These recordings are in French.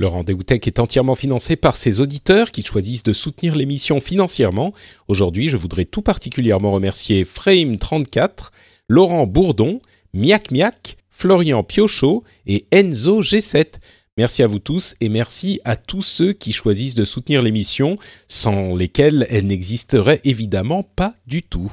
Le rendez-vous tech est entièrement financé par ses auditeurs qui choisissent de soutenir l'émission financièrement. Aujourd'hui, je voudrais tout particulièrement remercier Frame34, Laurent Bourdon, Miak Miak, Florian Piochot et Enzo G7. Merci à vous tous et merci à tous ceux qui choisissent de soutenir l'émission, sans lesquels elle n'existerait évidemment pas du tout.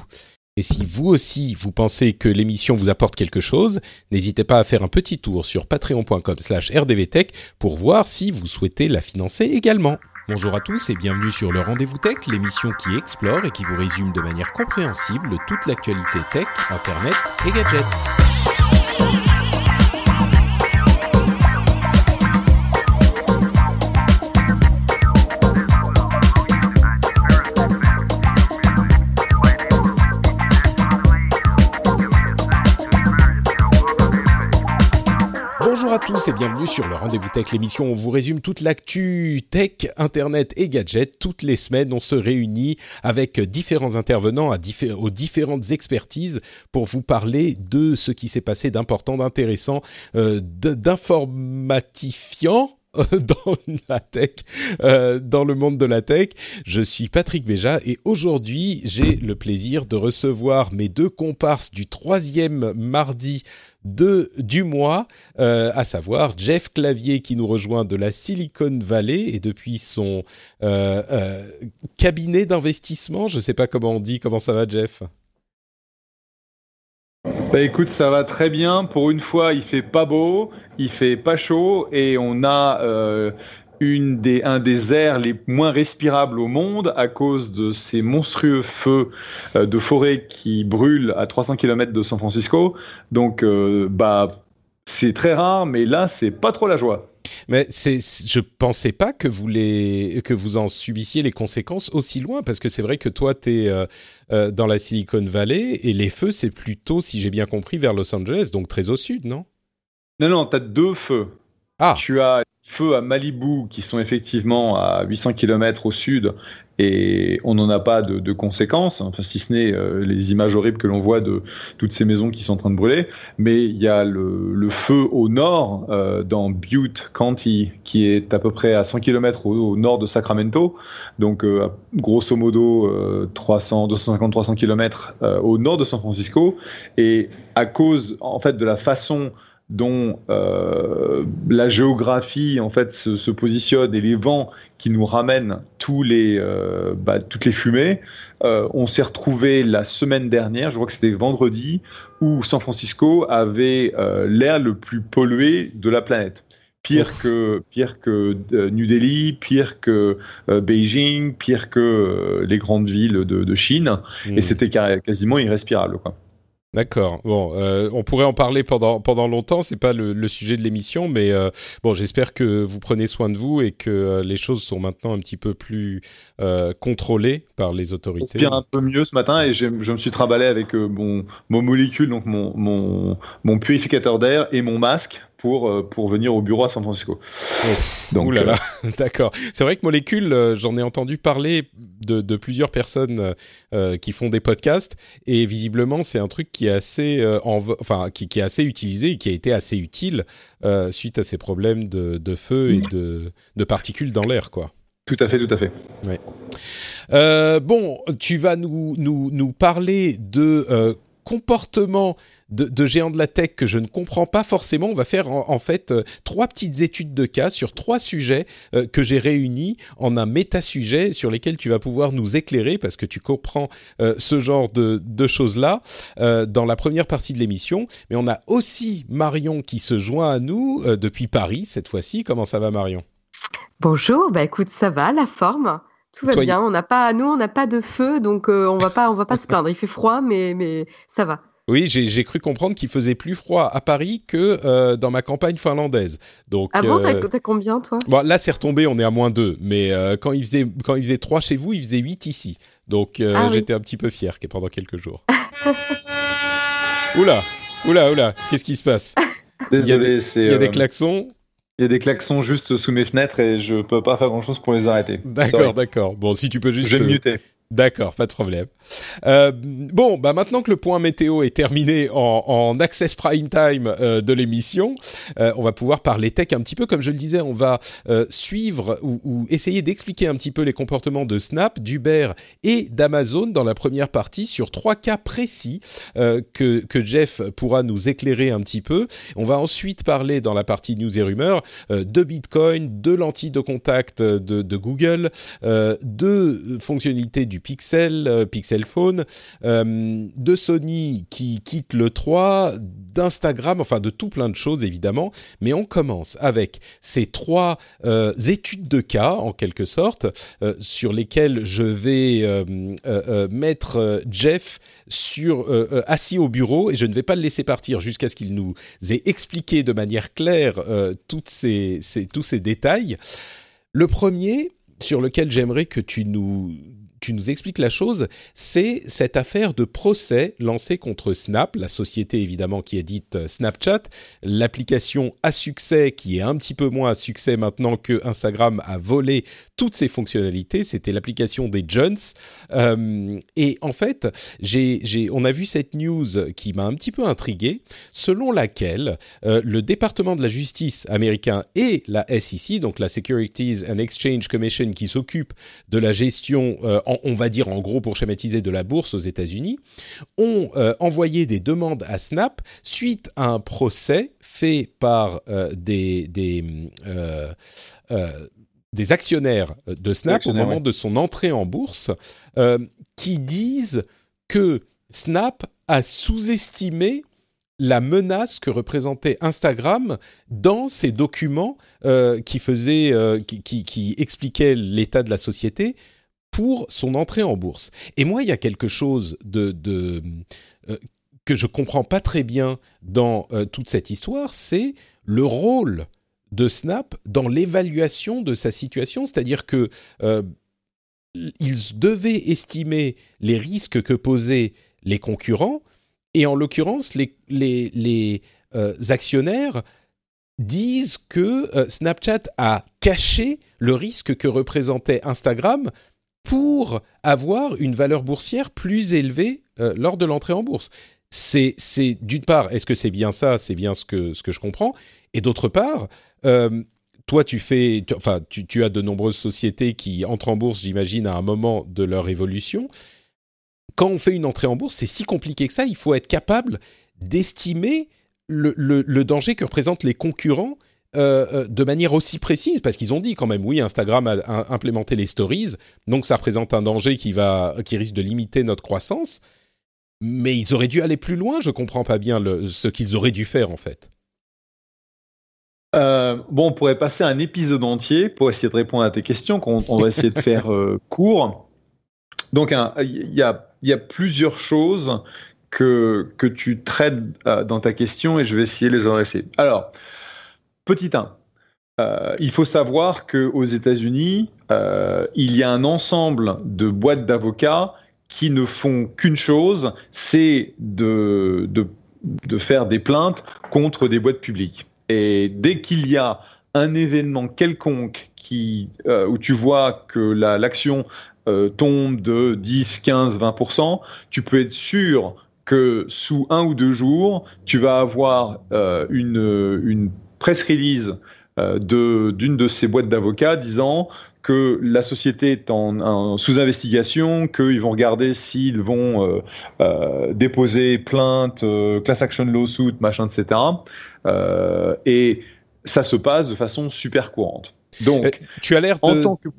Et si vous aussi, vous pensez que l'émission vous apporte quelque chose, n'hésitez pas à faire un petit tour sur patreon.com slash rdvtech pour voir si vous souhaitez la financer également. Bonjour à tous et bienvenue sur le Rendez-vous Tech, l'émission qui explore et qui vous résume de manière compréhensible toute l'actualité tech, internet et gadgets. Bonjour à tous et bienvenue sur le Rendez-vous Tech, l'émission où on vous résume toute l'actu tech, internet et gadgets. Toutes les semaines, on se réunit avec différents intervenants à diffé aux différentes expertises pour vous parler de ce qui s'est passé d'important, d'intéressant, euh, d'informatifiant dans la tech, euh, dans le monde de la tech. Je suis Patrick Béja et aujourd'hui j'ai le plaisir de recevoir mes deux comparses du troisième mardi de, du mois, euh, à savoir Jeff Clavier qui nous rejoint de la Silicon Valley et depuis son euh, euh, cabinet d'investissement. Je ne sais pas comment on dit, comment ça va Jeff? Bah écoute, ça va très bien. Pour une fois, il fait pas beau, il fait pas chaud et on a une des, un des airs les moins respirables au monde à cause de ces monstrueux feux euh, de forêt qui brûlent à 300 km de San Francisco. Donc, euh, bah, c'est très rare, mais là, c'est pas trop la joie. Mais c'est, je pensais pas que vous les, que vous en subissiez les conséquences aussi loin, parce que c'est vrai que toi, tu es euh, euh, dans la Silicon Valley et les feux, c'est plutôt, si j'ai bien compris, vers Los Angeles, donc très au sud, non? Non, non, tu as deux feux. Ah. Tu as feux à Malibu qui sont effectivement à 800 km au sud et on n'en a pas de, de, conséquences, enfin, si ce n'est euh, les images horribles que l'on voit de toutes ces maisons qui sont en train de brûler. Mais il y a le, le feu au nord, euh, dans Butte County, qui est à peu près à 100 km au, nord de Sacramento, donc euh, grosso modo 300, 250-300 km au nord de San Francisco. Et à cause, en fait, de la façon dont euh, la géographie en fait se, se, positionne et les vents qui nous ramènent tous les, euh, bah, toutes les fumées. Euh, on s'est retrouvé la semaine dernière, je crois que c'était vendredi, où San Francisco avait l'air le plus pollué de la planète. Pire que, pire que New Delhi, pire que Beijing, pire que les grandes villes de, de Chine. Mmh. Et c'était quasiment irrespirable. Quoi. D'accord. Bon, euh, on pourrait en parler pendant pendant longtemps. C'est pas le, le, sujet de l'émission, mais euh, bon, j'espère que vous prenez soin de vous et que euh, les choses sont maintenant un petit peu plus contrôlées par les autorités. Bien un peu mieux ce matin et je me suis trimballé avec mon mon molécule, donc mon mon mon purificateur d'air et mon masque pour, pour venir au bureau à San Francisco. Donc, Ouh là là, euh... d'accord. C'est vrai que Molécule, euh, j'en ai entendu parler de, de plusieurs personnes euh, qui font des podcasts et visiblement c'est un truc qui est assez, euh, en, enfin qui, qui, est assez utilisé et qui a été assez utile suite à ces problèmes de, de feu et de, de particules dans l'air, quoi. Tout à fait, tout à fait. Ouais. Euh, bon, tu vas nous, nous, nous parler de euh, comportement de, géants de la tech que je ne comprends pas forcément. On va faire en, fait euh, trois petites études de cas sur trois sujets euh, que j'ai réunis en un méta-sujet sur lesquels tu vas pouvoir nous éclairer parce que tu comprends euh, ce genre de, de choses-là dans la première partie de l'émission. Mais on a aussi Marion qui se joint à nous depuis Paris cette fois-ci. Comment ça va Marion? Bonjour, bah écoute, ça va, la forme tout va Toi, bien. On n'a pas, nous, on n'a pas de feu, donc euh, on va pas, on va pas se plaindre. Il fait froid, mais mais ça va. Oui, j'ai cru comprendre qu'il faisait plus froid à Paris que euh, dans ma campagne finlandaise. Donc, ah bon, euh, t'as combien toi? bon, Là, c'est retombé, on est à moins 2. Mais euh, quand, il faisait, quand il faisait 3 chez vous, il faisait 8 ici. Donc, euh, ah, j'étais oui. un petit peu fier pendant quelques jours. oula, oula, oula, qu'est-ce qui se passe? Désolé, Il y a des, il y a des klaxons il y a des klaxons juste sous mes fenêtres et je peux pas faire grand chose pour les arrêter. D'accord, d'accord. Bon, si tu peux juste. Je vais muter. D'accord, pas de problème. Euh, bon, bah maintenant que le point météo est terminé en, en access prime time euh, de l'émission, euh, on va pouvoir parler tech un petit peu. Comme je le disais, on va euh, suivre ou, ou essayer d'expliquer un petit peu les comportements de Snap, d'Uber et d'Amazon dans la première partie sur trois cas précis euh, que, que Jeff pourra nous éclairer un petit peu. On va ensuite parler dans la partie news et rumeurs de Bitcoin, de lentilles de contact de, de Google, de fonctionnalités du Pixel, euh, Pixel Phone, euh, de Sony qui quitte le 3, d'Instagram, enfin de tout plein de choses évidemment. Mais on commence avec ces trois euh, études de cas en quelque sorte sur lesquelles je vais mettre Jeff sur assis au bureau et je ne vais pas le laisser partir jusqu'à ce qu'il nous ait expliqué de manière claire ces, tous ces détails. Le premier sur lequel j'aimerais que tu nous tu nous expliques la chose, c'est cette affaire de procès lancé contre Snap, la société évidemment qui est dite euh, Snapchat, l'application à succès qui est un petit peu moins à succès maintenant que Instagram a volé toutes ses fonctionnalités, c'était l'application des Jones. Euh, et en fait, j'ai, on a vu cette news qui m'a un petit peu intrigué, selon laquelle euh, le département de la justice américain et la SEC, donc la Securities and Exchange Commission qui s'occupe de la gestion on va dire en gros pour schématiser de la bourse aux États-Unis, ont euh, envoyé des demandes à Snap suite à un procès fait par euh, des, des, euh, des, actionnaires de Snap au moment de son entrée en bourse qui disent que Snap a sous-estimé la menace que représentait Instagram dans ces documents qui faisaient, qui, qui, expliquaient l'état de la société pour son entrée en bourse. Et moi, il y a quelque chose euh, que je comprends pas très bien dans euh, toute cette histoire, c'est le rôle de Snap dans l'évaluation de sa situation, c'est-à-dire que euh, ils devaient estimer les risques que posaient les concurrents, et en l'occurrence, les actionnaires disent que Snapchat a caché le risque que représentait Instagram pour avoir une valeur boursière plus élevée euh, lors de l'entrée en bourse. C'est, d'une part, est-ce que c'est bien ça? C'est bien ce que, je comprends. Et d'autre part, euh, toi, tu fais, enfin, tu, as de nombreuses sociétés qui entrent en bourse, j'imagine, à un moment de leur évolution. Quand on fait une entrée en bourse, c'est si compliqué que ça. Il faut être capable d'estimer le, le danger que représentent les concurrents euh, euh, de manière aussi précise, parce qu'ils ont dit quand même, oui, Instagram a, implémenté les stories, donc ça représente un danger qui, va, qui risque de limiter notre croissance, mais ils auraient dû aller plus loin, je comprends pas bien ce qu'ils auraient dû faire en fait. Euh, bon, on pourrait passer un épisode entier pour essayer de répondre à tes questions, qu'on on va essayer de faire court. Donc, il y a, y, a, plusieurs choses que, que tu traites dans ta question et je vais essayer de les adresser. Alors, Petit 1. Euh, il faut savoir qu'aux États-Unis, euh, il y a un ensemble de boîtes d'avocats qui ne font qu'une chose, c'est de, faire des plaintes contre des boîtes publiques. Et dès qu'il y a un événement quelconque qui, euh, où tu vois que l'action tombe de 10, 15, 20%, tu peux être sûr que sous un ou deux jours, tu vas avoir une, une press release euh, d'une de, ces boîtes d'avocats disant que la société est en, sous investigation, qu'ils vont regarder s'ils vont euh, euh, déposer plainte, class action lawsuit, machin, etc. et ça se passe de façon super courante. Donc, euh, tu as l'air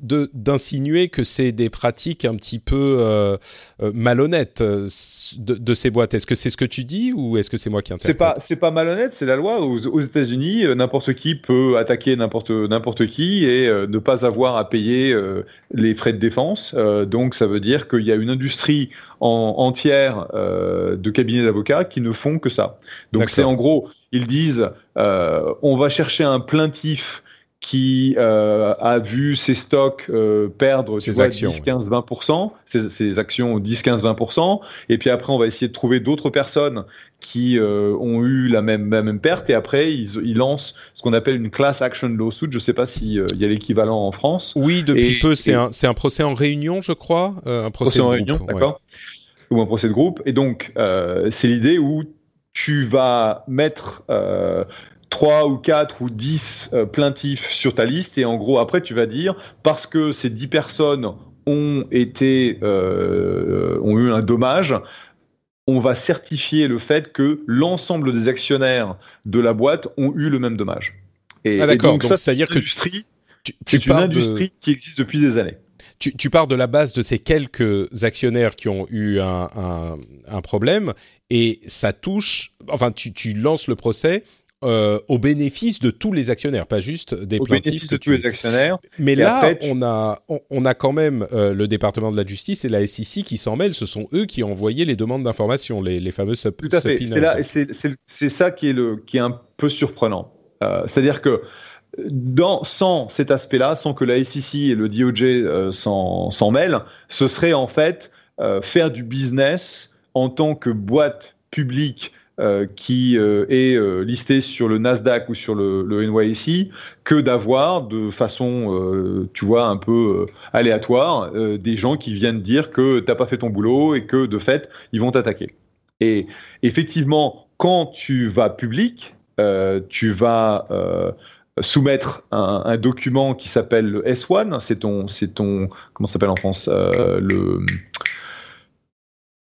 d'insinuer que, c'est des pratiques un petit peu euh, euh, malhonnêtes de, ces boîtes. Est-ce que c'est ce que tu dis ou est-ce que c'est moi qui interprète C'est pas c'est pas malhonnête, c'est la loi. Aux, États-Unis, n'importe qui peut attaquer n'importe n'importe qui et ne pas avoir à payer les frais de défense. donc ça veut dire qu'il y a une industrie en, entière de cabinets d'avocats qui ne font que ça. Donc c'est en gros, ils disent on va chercher un plaintif qui euh, a vu ses stocks euh, perdre ses actions, 10, 15, 20%, ses, actions 10, 15, 20%, et puis après on va essayer de trouver d'autres personnes qui euh, ont eu la même, même perte, et après ils, ils lancent ce qu'on appelle une class action lawsuit, je ne sais pas s'il il y a l'équivalent en France. Oui, depuis peu, c'est un, un, procès en réunion, je crois, un procès, en réunion, d'accord, ou un procès de groupe, et donc c'est l'idée où tu vas mettre 3 ou 4 ou 10 euh, plaintifs sur ta liste et en gros après tu vas dire parce que ces 10 personnes ont été euh, ont eu un dommage on va certifier le fait que l'ensemble des actionnaires de la boîte ont eu le même dommage. Et, ah d'accord, donc, ça, c'est à dire que c'est une industrie qui existe depuis des années. Tu, tu, pars de la base de ces quelques actionnaires qui ont eu un, un, un problème et ça touche, enfin tu, tu lances le procès euh, au bénéfice de tous les actionnaires, pas juste des au bénéfice de tous les actionnaires. Mais là, on a on, a quand même euh, le département de la justice et la SEC qui s'en mêlent. Ce sont eux qui ont envoyé les demandes d'information, les, les fameux sub. Tout à fait. C'est ça qui est le qui est un peu surprenant. Euh, c'est-à-dire que dans, sans cet aspect-là, sans que la SEC et le DOJ s'en mêlent, ce serait en fait faire du business en tant que boîte publique euh, qui euh, est euh, listé sur le Nasdaq ou sur le, le NYSE que d'avoir de façon, tu vois, un peu aléatoire, des gens qui viennent dire que t'as pas fait ton boulot et que de fait, ils vont t'attaquer. Et effectivement, quand tu vas public, tu vas soumettre un, un, document qui s'appelle le S1, c'est ton, c'est ton, comment s'appelle en France, le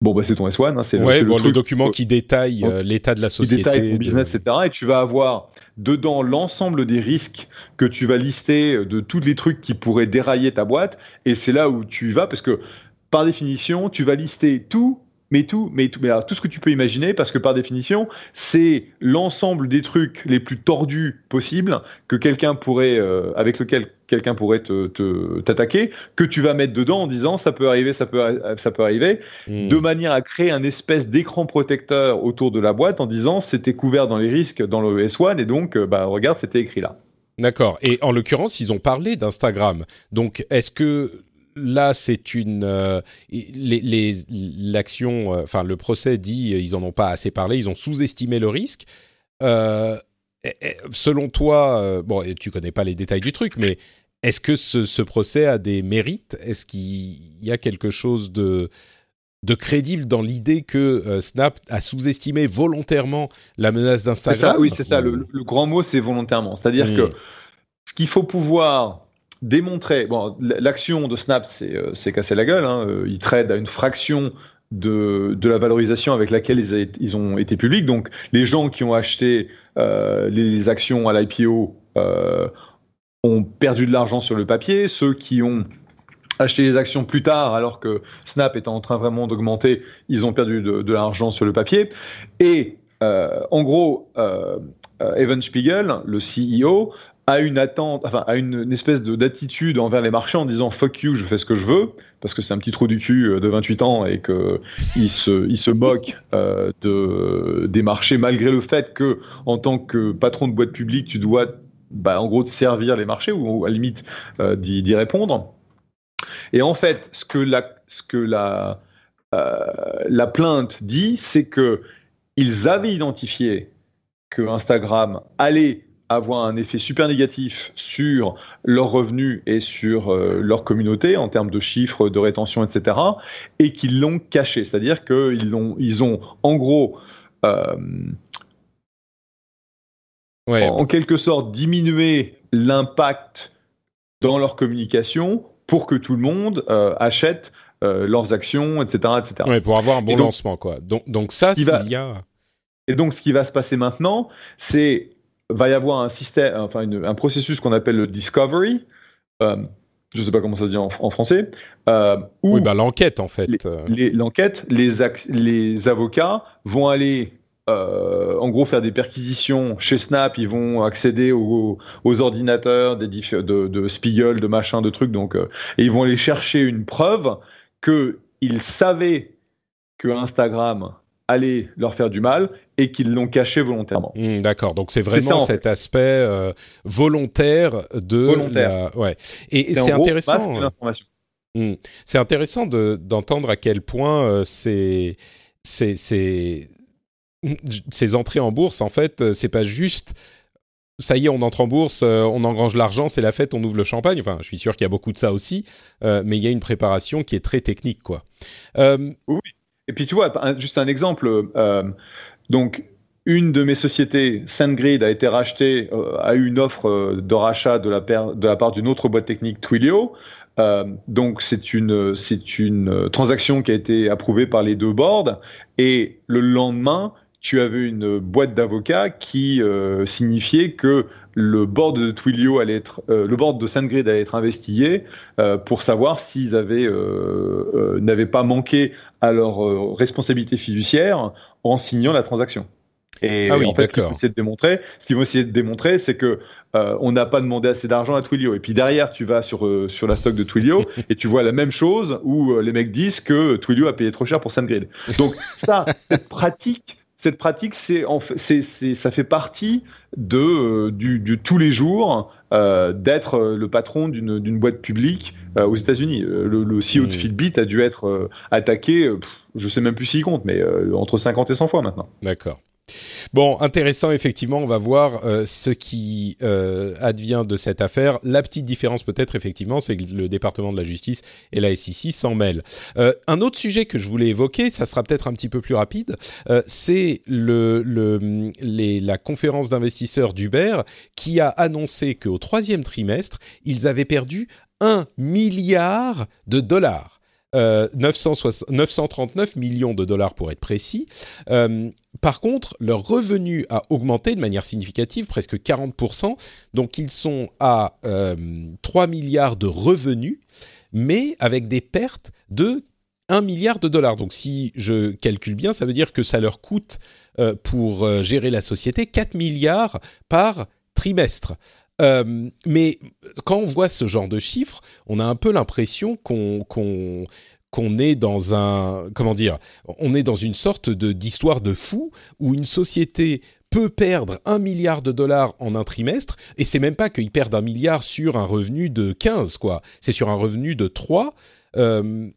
Bon, bah, c'est ton S1. Hein, c'est le, bon, le, document qui détaille euh, l'état de la société. Qui détaille ton business, etc. Et tu vas avoir dedans l'ensemble des risques que tu vas lister de tous les trucs qui pourraient dérailler ta boîte. Et c'est là où tu vas, parce que par définition, tu vas lister tout mais tout, mais tout, mais alors, tout ce que tu peux imaginer, parce que par définition, c'est l'ensemble des trucs les plus tordus possibles que quelqu'un pourrait, euh, avec lequel quelqu'un pourrait te, t'attaquer, que tu vas mettre dedans en disant ça peut arriver, ça peut, ça peut arriver, hmm. de manière à créer un espèce d'écran protecteur autour de la boîte en disant c'était couvert dans les risques dans le S1 et donc euh, bah regarde c'était écrit là. D'accord. Et en l'occurrence, ils ont parlé d'Instagram. Donc, est-ce que là, c'est une euh, les l'action, euh, enfin le procès dit euh, ils en ont pas assez parlé, ils ont sous-estimé le risque. selon toi, bon, tu connais pas les détails du truc, mais est-ce que ce, procès a des mérites? Est-ce qu'il y a quelque chose de de crédible dans l'idée que Snap a sous-estimé volontairement la menace d'Instagram? Oui, c'est ça. Le, grand mot, c'est volontairement. C'est-à-dire que ce qu'il faut pouvoir démontrer. Bon, l'action de Snap, c'est euh, cassé la gueule. Hein. Euh, ils trade à une fraction de, de, la valorisation avec laquelle ils, ont été publics. Donc, les gens qui ont acheté euh, les actions à l'IPO ont perdu de l'argent sur le papier. Ceux qui ont acheté les actions plus tard, alors que Snap est en train vraiment d'augmenter, ils ont perdu de, l'argent sur le papier. Et en gros, Evan Spiegel, le CEO, a une attente, enfin, a une, espèce d'attitude envers les marchés en disant fuck you, je fais ce que je veux, parce que c'est un petit trou du cul euh, de 28 ans et que il se, il se moque euh, de, des marchés malgré le fait que, en tant que patron de boîte publique, tu dois, bah, en gros, te servir les marchés ou, à la limite euh, d'y répondre. Et en fait, ce que la, ce que la, la plainte dit, c'est que ils avaient identifié que Instagram allait avoir un effet super négatif sur leurs revenus et sur euh, leur communauté en termes de chiffres, de rétention, etc. Et qu'ils l'ont caché. C'est-à-dire qu'ils ont, ils ont en gros, euh, en, quelque sorte, diminué l'impact dans leur communication pour que tout le monde euh, achète leurs actions, etc. etc. pour avoir un bon lancement. Quoi. Donc, donc ça, s'il y a... Et donc, ce qui va se passer maintenant, c'est va y avoir un système, enfin un processus qu'on appelle le discovery. Euh, je ne sais pas comment ça se dit en, français. Euh, oui, bah, l'enquête en fait. L'enquête, les, les, avocats vont aller euh, en gros faire des perquisitions chez Snap, ils vont accéder aux, ordinateurs des de, de, Spiegel, de machin, de trucs, donc et ils vont aller chercher une preuve que ils savaient que Instagram aller leur faire du mal et qu'ils l'ont caché volontairement. Mmh, d'accord, donc c'est vraiment cet aspect euh, volontaire de volontaire. Ouais. Et, c'est intéressant. Mmh. C'est intéressant d'entendre à quel point euh, c'est ces entrées en bourse, en fait, euh, c'est pas juste ça y est, on entre en bourse, euh, on engrange l'argent, c'est la fête, on ouvre le champagne. Enfin, je suis sûr qu'il y a beaucoup de ça aussi, euh, mais il y a une préparation qui est très technique, quoi. Euh, oui. Et puis tu vois, juste un exemple. donc, une de mes sociétés, SendGrid, a été rachetée, a eu une offre de rachat de la, part d'une autre boîte technique, Twilio. donc c'est une c'est une transaction qui a été approuvée par les deux boards et le lendemain tu avais une boîte d'avocats qui euh, signifiait que le board de Twilio allait être, euh, le board de SendGrid allait être investigué euh, pour savoir s'ils avaient n'avaient pas manqué à leur responsabilité fiduciaire en signant la transaction. Et ah en fait, ce qu'ils vont essayer de démontrer, ce qu'ils vont essayer de démontrer, c'est que on n'a pas demandé assez d'argent à Twilio. Et puis derrière, tu vas sur sur la stock de Twilio et tu vois la même chose où les mecs disent que Twilio a payé trop cher pour SendGrid. Donc ça, cette pratique cette pratique, c'est, ça fait partie de, euh, du, tous les jours euh, d'être euh, le patron d'une, boîte publique aux États-Unis. Le, CEO de mmh. Fitbit a dû être attaqué, je sais même plus s'il compte, mais entre 50 et 100 fois maintenant. D'accord. Bon, intéressant, effectivement, on va voir euh, ce qui euh, advient de cette affaire. La petite différence peut-être, effectivement, c'est que le département de la justice et la SEC s'en mêlent. Euh, un autre sujet que je voulais évoquer, ça sera peut-être un petit peu plus rapide, c'est la conférence d'investisseurs d'Uber qui a annoncé qu'au troisième trimestre, ils avaient perdu un milliard de dollars. 939 millions de dollars pour être précis. Par contre, leur revenu a augmenté de manière significative, presque 40%. Donc ils sont à 3 euh, milliards de revenus, mais avec des pertes de 1 milliard de dollars. Donc si je calcule bien, ça veut dire que ça leur coûte euh, pour euh, gérer la société 4 milliards par trimestre. Mais quand on voit ce genre de chiffres, on a un peu l'impression qu'on est dans un comment dire, on est dans une sorte de d'histoire de fou où une société peut perdre un milliard de dollars en un trimestre, et c'est même pas qu'ils perdent un milliard sur un revenu de 15, quoi. C'est sur un revenu de 3. Euh,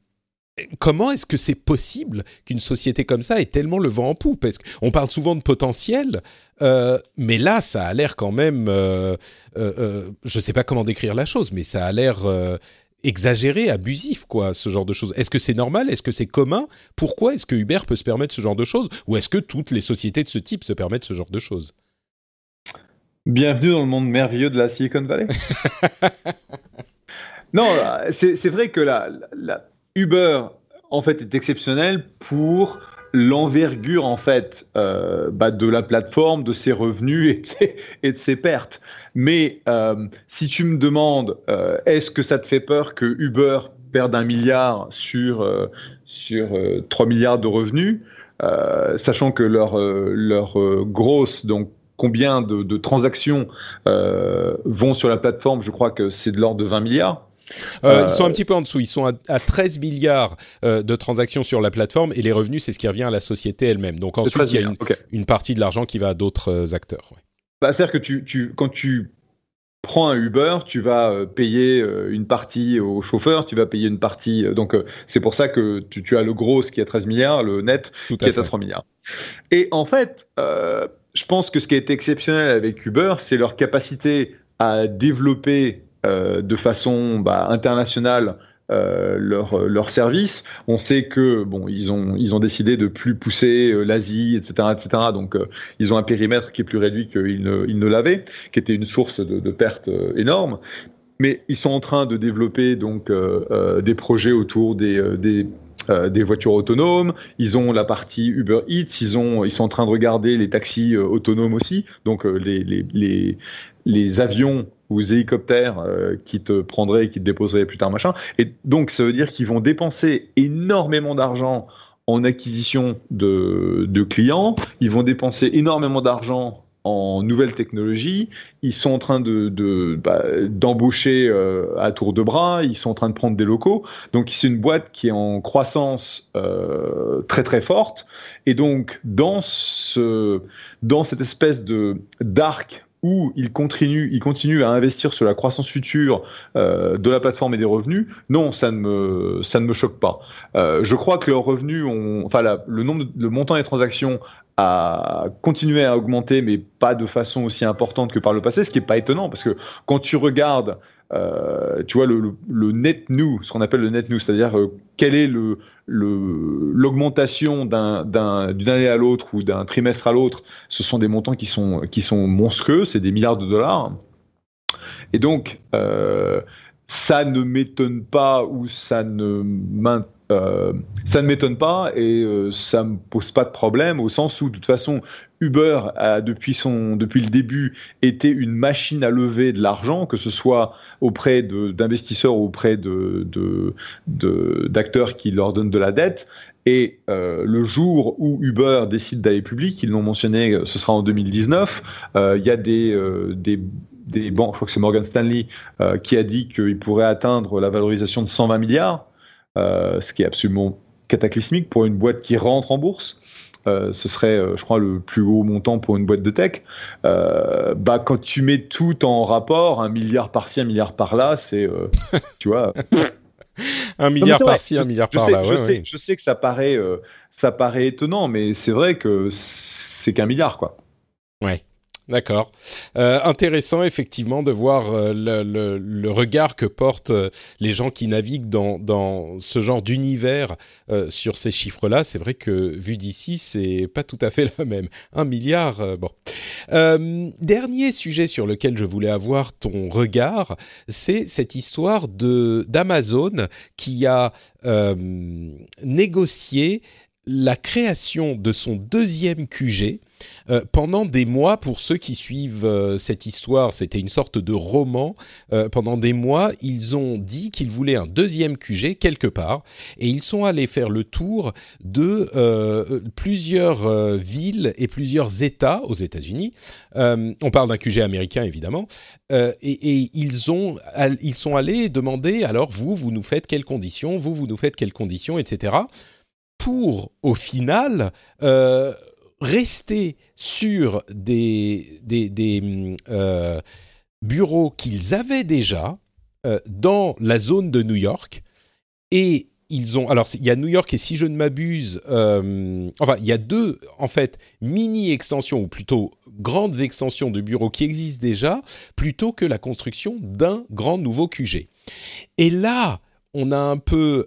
comment est-ce que c'est possible qu'une société comme ça ait tellement le vent en poupe? Parce qu'on parle souvent de potentiel, euh, mais là, ça a l'air quand même... Euh, euh, je ne sais pas comment décrire la chose, mais ça a l'air exagéré, abusif, quoi, ce genre de choses. Est-ce que c'est normal? Est-ce que c'est commun? Pourquoi est-ce que Uber peut se permettre ce genre de choses? Ou est-ce que toutes les sociétés de ce type se permettent ce genre de choses? Bienvenue dans le monde merveilleux de la Silicon Valley. non, c'est vrai que la, Uber, en fait, est exceptionnel pour l'envergure en fait euh, bah, de la plateforme, de ses revenus et de ses, pertes. Mais euh, si tu me demandes, euh, est-ce que ça te fait peur que Uber perde un milliard sur, sur 3 milliards de revenus, sachant que leur, leur grosse, donc combien de, de transactions vont sur la plateforme, je crois que c'est de l'ordre de 20 milliards. Euh, ils sont un petit peu en dessous. Ils sont à, 13 milliards euh, de transactions sur la plateforme et les revenus, c'est ce qui revient à la société elle-même. Donc ensuite, il y a une, partie de l'argent qui va à d'autres euh, acteurs. Bah, C'est-à-dire que tu, tu, quand tu prends un Uber, tu vas payer une partie au chauffeur, tu vas payer une partie. donc c'est pour ça que tu, as le gros qui est à 13 milliards, le net qui est à 3 milliards. Et en fait, je pense que ce qui a été exceptionnel avec Uber, c'est leur capacité à développer euh, de façon bah, internationale euh, leur, leur service. On sait que bon, ils ont ils ont décidé de plus pousser euh, l'Asie, etc., etc. Donc ils ont un périmètre qui est plus réduit qu'ils ne, ils ne l'avaient, qui était une source de, pertes énormes. Mais ils sont en train de développer donc des projets autour des, des des voitures autonomes, ils ont la partie Uber Eats, ils, ont, ils sont en train de regarder les taxis autonomes aussi, donc les, les, les, les avions ou hélicoptères euh, qui te prendraient et qui te déposeraient plus tard, machin. Et donc, ça veut dire qu'ils vont dépenser énormément d'argent en acquisition de, de, clients, ils vont dépenser énormément d'argent en nouvelles technologies, ils sont en train de, bah, d'embaucher euh, à tour de bras, ils sont en train de prendre des locaux. Donc c'est une boîte qui est en croissance euh, très très forte. Et donc dans ce dans cette espèce de d'arc où ils continuent, ils continuent à investir sur la croissance future euh, de la plateforme et des revenus, non, ça ne me, ça ne me choque pas. je crois que leurs revenus ont, enfin, le nombre, de, le montant des transactions a continué à augmenter, mais pas de façon aussi importante que par le passé, ce qui n'est pas étonnant, parce que quand tu regardes, euh, tu vois, le, net new, ce qu'on appelle le net new, c'est-à-dire euh, quelle est le, l'augmentation d'une année à l'autre ou d'un trimestre à l'autre, ce sont des montants qui sont, qui sont monstrueux, c'est des milliards de dollars. Et donc, euh, ça ne m'étonne pas ou ça ne m'intéresse euh, ça ne m'étonne pas et euh, ça me pose pas de problème au sens où de toute façon Uber a depuis son depuis le début été une machine à lever de l'argent que ce soit auprès d'investisseurs ou auprès de d'acteurs de, qui leur donnent de la dette et euh, le jour où Uber décide d'aller public, ils l'ont mentionné, ce sera en 2019. Il y a des, des, des banques, je crois que c'est Morgan Stanley, qui a dit qu'il pourrait atteindre la valorisation de 120 milliards. Euh, ce qui est absolument cataclysmique pour une boîte qui rentre en bourse. Euh, ce serait, euh, je crois, le plus haut montant pour une boîte de tech. bah, quand tu mets tout en rapport, un milliard par-ci, un milliard par-là, c'est, tu vois. un milliard par-ci, un milliard par-là. Je, sais, je sais que ça paraît, ça paraît étonnant, mais c'est vrai que c'est qu'un milliard, quoi. Ouais. D'accord. Euh, intéressant effectivement de voir euh, le, le, regard que portent euh, les gens qui naviguent dans, dans ce genre d'univers euh, sur ces chiffres-là. C'est vrai que vu d'ici, c'est pas tout à fait la même. Un milliard, bon. dernier sujet sur lequel je voulais avoir ton regard, c'est cette histoire de d'Amazon qui a négocié la création de son deuxième QG euh, pendant des mois, pour ceux qui suivent euh, cette histoire, c'était une sorte de roman. Euh, pendant des mois, ils ont dit qu'ils voulaient un deuxième QG quelque part, et ils sont allés faire le tour de plusieurs villes et plusieurs États aux États-Unis. on parle d'un QG américain évidemment, et, et, ils ont, ils sont allés demander alors vous, vous nous faites quelles conditions, vous, vous nous faites quelles conditions, etc. Pour au final rester sur des, des, euh, bureaux qu'ils avaient déjà euh, dans la zone de New York. Et ils ont alors il y a New York et si je ne m'abuse euh, enfin il y a deux en fait mini extensions ou plutôt grandes extensions de bureaux qui existent déjà plutôt que la construction d'un grand nouveau QG et là on a un peu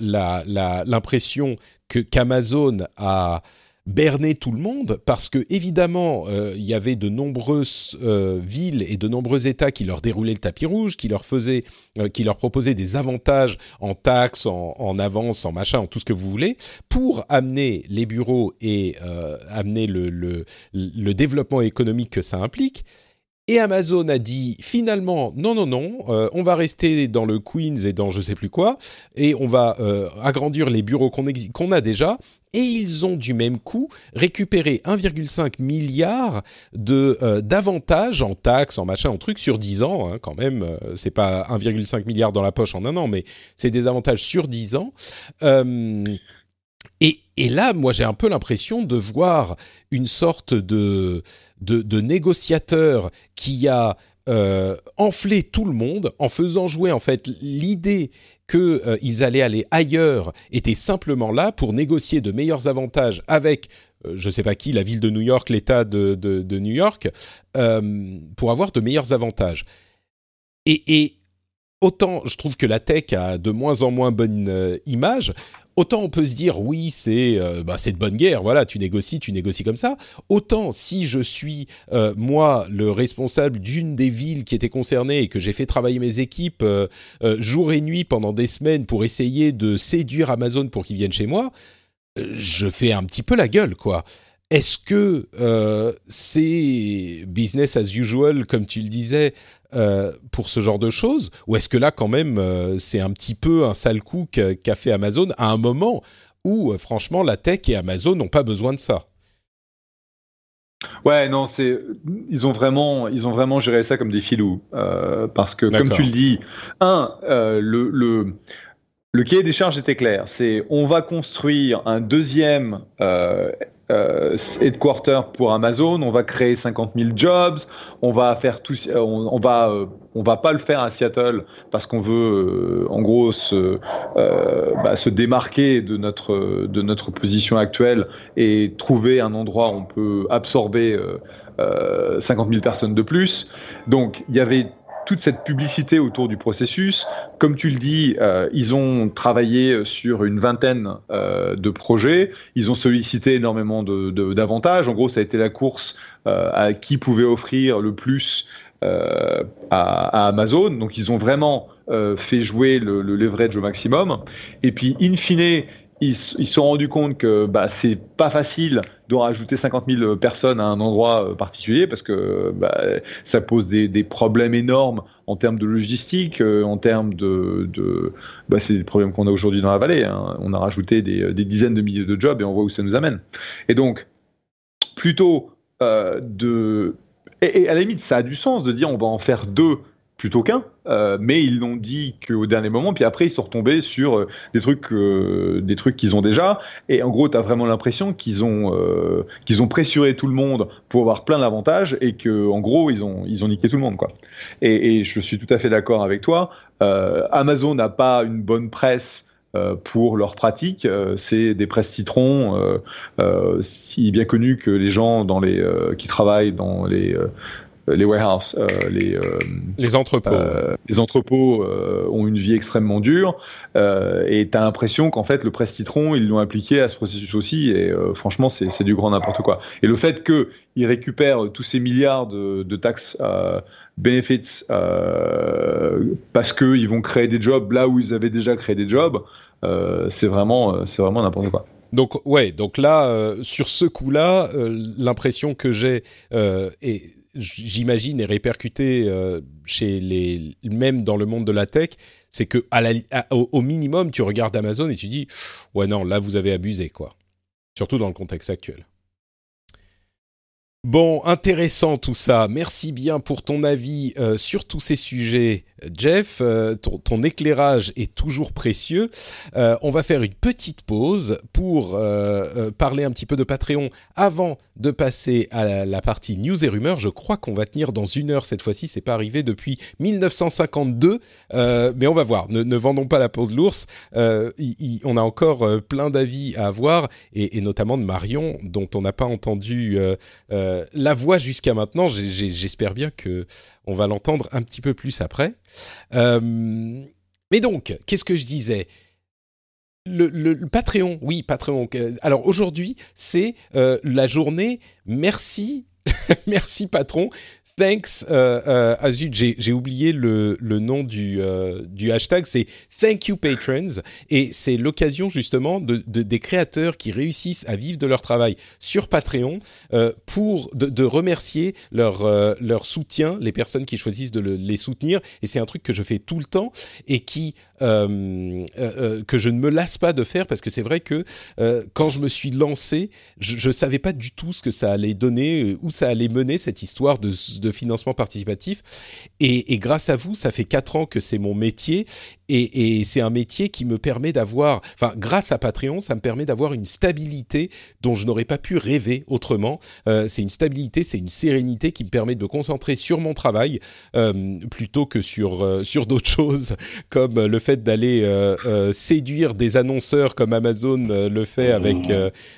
l'impression que qu'Amazon a berner tout le monde parce que évidemment euh, il y avait de nombreuses euh, villes et de nombreux États qui leur déroulaient le tapis rouge, qui leur euh, proposaient des avantages en taxes, en, en, avance, en machin, en tout ce que vous voulez, pour amener les bureaux et amener le développement économique que ça implique. Et Amazon a dit finalement non non non, on va rester dans le Queens et dans je sais plus quoi, et on va agrandir les bureaux qu'on a déjà et ils ont du même coup récupéré 1,5 milliard de euh, d'avantages en taxes, en machin, en trucs sur 10 ans hein, quand même. Euh, c'est pas 1,5 milliard dans la poche en un an, mais c'est des avantages sur 10 ans. Euh, et, là, moi, j'ai un peu l'impression de voir une sorte de, de, de négociateur qui a euh, enfler tout le monde en faisant jouer en fait l'idée qu'ils euh, allaient aller ailleurs était simplement là pour négocier de meilleurs avantages avec euh, je ne sais pas qui, la ville de New York, l'État de, de, New York, pour avoir de meilleurs avantages. Et, et, autant je trouve que la tech a de moins en moins bonne image, autant on peut se dire oui c'est euh, bah, c'est de bonne guerre voilà tu négocies tu négocies comme ça. Autant si je suis euh, moi le responsable d'une des villes qui était concernée et que j'ai fait travailler mes équipes euh, jour et nuit pendant des semaines pour essayer de séduire Amazon pour qu'ils viennent chez moi je fais un petit peu la gueule quoi est-ce que euh, c'est business as usual, comme tu le disais, euh, pour ce genre de choses? Ou est-ce que là, quand même, euh, c'est un petit peu un sale coup qu'a fait Amazon à un moment où, franchement, la tech et Amazon n'ont pas besoin de ça? Ouais, non, c'est ils ont vraiment ils ont vraiment géré ça comme des filous parce que comme tu le dis, un le, le le cahier des charges était clair. C'est on va construire un deuxième euh, euh, headquarter pour Amazon, on va créer 50 000 jobs, on va faire tout, euh, on, va, euh, on va pas le faire à Seattle parce qu'on veut, en gros, se, bah, se démarquer de notre, de notre position actuelle et trouver un endroit où on peut absorber 50 000 personnes de plus. Donc, il y avait toute cette publicité autour du processus. Comme tu le dis, euh, ils ont travaillé sur une vingtaine euh, de projets. Ils ont sollicité énormément d'avantages. En gros, ça a été la course euh, à qui pouvait offrir le plus à, Amazon. Donc, ils ont vraiment fait jouer le, le, leverage au maximum. Et puis, in fine, ils se sont rendus compte que bah, c'est pas facile de rajouter 50 000 personnes à un endroit euh, particulier parce que bah, ça pose des, problèmes énormes en termes de logistique, euh, en termes de, bah, c'est des problèmes qu'on a aujourd'hui dans la vallée. Hein. On a rajouté des, dizaines de milliers de jobs et on voit où ça nous amène. Et donc, plutôt euh, de et, à la limite, ça a du sens de dire on va en faire deux plutôt qu'un, euh, mais ils l'ont dit qu'au dernier moment, puis après ils sont retombés sur euh, des trucs, euh, trucs qu'ils ont déjà, et en gros, tu as vraiment l'impression qu'ils ont, qu'ils ont pressuré tout le monde pour avoir plein d'avantages, et que en gros, ils ont, ils ont niqué tout le monde, quoi. Et, je suis tout à fait d'accord avec toi. Amazon n'a pas une bonne presse. pour leurs pratiques, c'est des presses citrons, si bien connu que les gens dans les, qui travaillent dans les euh, les warehouses, euh, les, euh, les entrepôts, les entrepôts ont une vie extrêmement dure et tu as l'impression qu'en fait le presse citron ils l'ont appliqué à ce processus aussi et franchement c'est du grand n'importe quoi. Et le fait qu'ils récupèrent tous ces milliards de, de taxes benefits parce qu'ils vont créer des jobs là où ils avaient déjà créé des jobs, c'est vraiment c'est vraiment n'importe quoi. Donc ouais, donc là sur ce coup-là, l'impression que j'ai est j'imagine, est répercuté euh, chez les, même dans le monde de la tech, c'est que au, minimum, tu regardes Amazon et tu dis, ouais non, là vous avez abusé quoi. Surtout dans le contexte actuel. Bon, intéressant tout ça. Merci bien pour ton avis euh, sur tous ces sujets, Jeff. Euh, ton, éclairage est toujours précieux. Euh, on va faire une petite pause pour parler un petit peu de Patreon avant de passer à la, partie news et rumeurs. Je crois qu'on va tenir dans une heure cette fois-ci. C'est pas arrivé depuis 1952, mais on va voir. Ne, vendons pas la peau de l'ours. on a encore plein d'avis à avoir et, notamment de Marion, dont on n'a pas entendu euh, la voix jusqu'à maintenant, j'espère bien que on va l'entendre un petit peu plus après. Euh, mais donc, qu'est-ce que je disais? Le, Patreon, oui, Patreon. Alors aujourd'hui, c'est euh, la journée merci, merci patron thanks, euh, euh, ah j'ai oublié le, le, nom du, euh, du hashtag, c'est Thank you patrons, et c'est l'occasion justement de, de, des créateurs qui réussissent à vivre de leur travail sur Patreon euh, pour de, de, remercier leur, euh, leur soutien, les personnes qui choisissent de le, les soutenir, et c'est un truc que je fais tout le temps et qui euh, que je ne me lasse pas de faire parce que c'est vrai que quand je me suis lancé, je ne savais pas du tout ce que ça allait donner, où ça allait mener cette histoire de de financement participatif. Et, grâce à vous, ça fait quatre ans que c'est mon métier. Et, c'est un métier qui me permet d'avoir, enfin, grâce à Patreon, ça me permet d'avoir une stabilité dont je n'aurais pas pu rêver autrement. Euh, c'est une stabilité, c'est une sérénité qui me permet de me concentrer sur mon travail euh, plutôt que sur, euh, sur d'autres choses, comme le fait d'aller séduire des annonceurs comme Amazon le fait avec,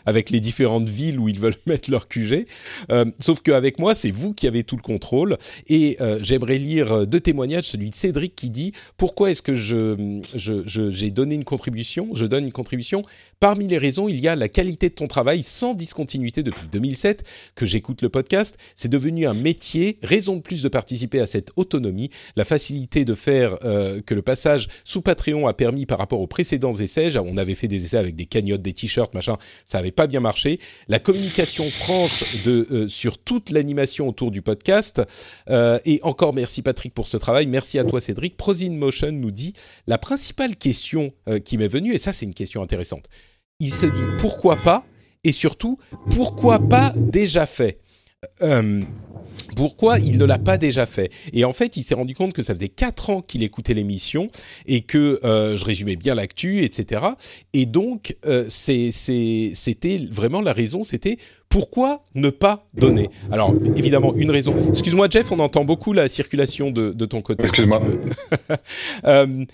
avec les différentes villes où ils veulent mettre leur QG. sauf qu'avec moi, c'est vous qui avez tout le contrôle. Et j'aimerais lire deux témoignages, celui de Cédric qui dit pourquoi est-ce que je, j'ai donné une contribution, je donne une contribution. Parmi les raisons, il y a la qualité de ton travail sans discontinuité depuis 2007 que j'écoute le podcast. C'est devenu un métier, raison de plus de participer à cette autonomie, la facilité de faire euh, que le passage sous Patreon a permis par rapport aux précédents essais. On avait fait des essais avec des cagnottes, des t-shirts, machin, ça n'avait pas bien marché. La communication franche euh, sur toute l'animation autour du podcast euh, et encore merci Patrick pour ce travail. Merci à toi Cédric. Prosin Motion nous dit la principale question euh, qui m'est venue, et ça c'est une question intéressante. Il se dit pourquoi pas et surtout pourquoi pas déjà fait? Pourquoi il ne l'a pas déjà fait? Et en fait, il s'est rendu compte que ça faisait quatre ans qu'il écoutait l'émission et que euh, je résumais bien l'actu, etc. Et donc, euh, c'était vraiment la raison, c'était pourquoi ne pas donner? Alors, évidemment, une raison. Excuse-moi, Jeff, on entend beaucoup la circulation de, de ton côté. Excuse-moi. euh,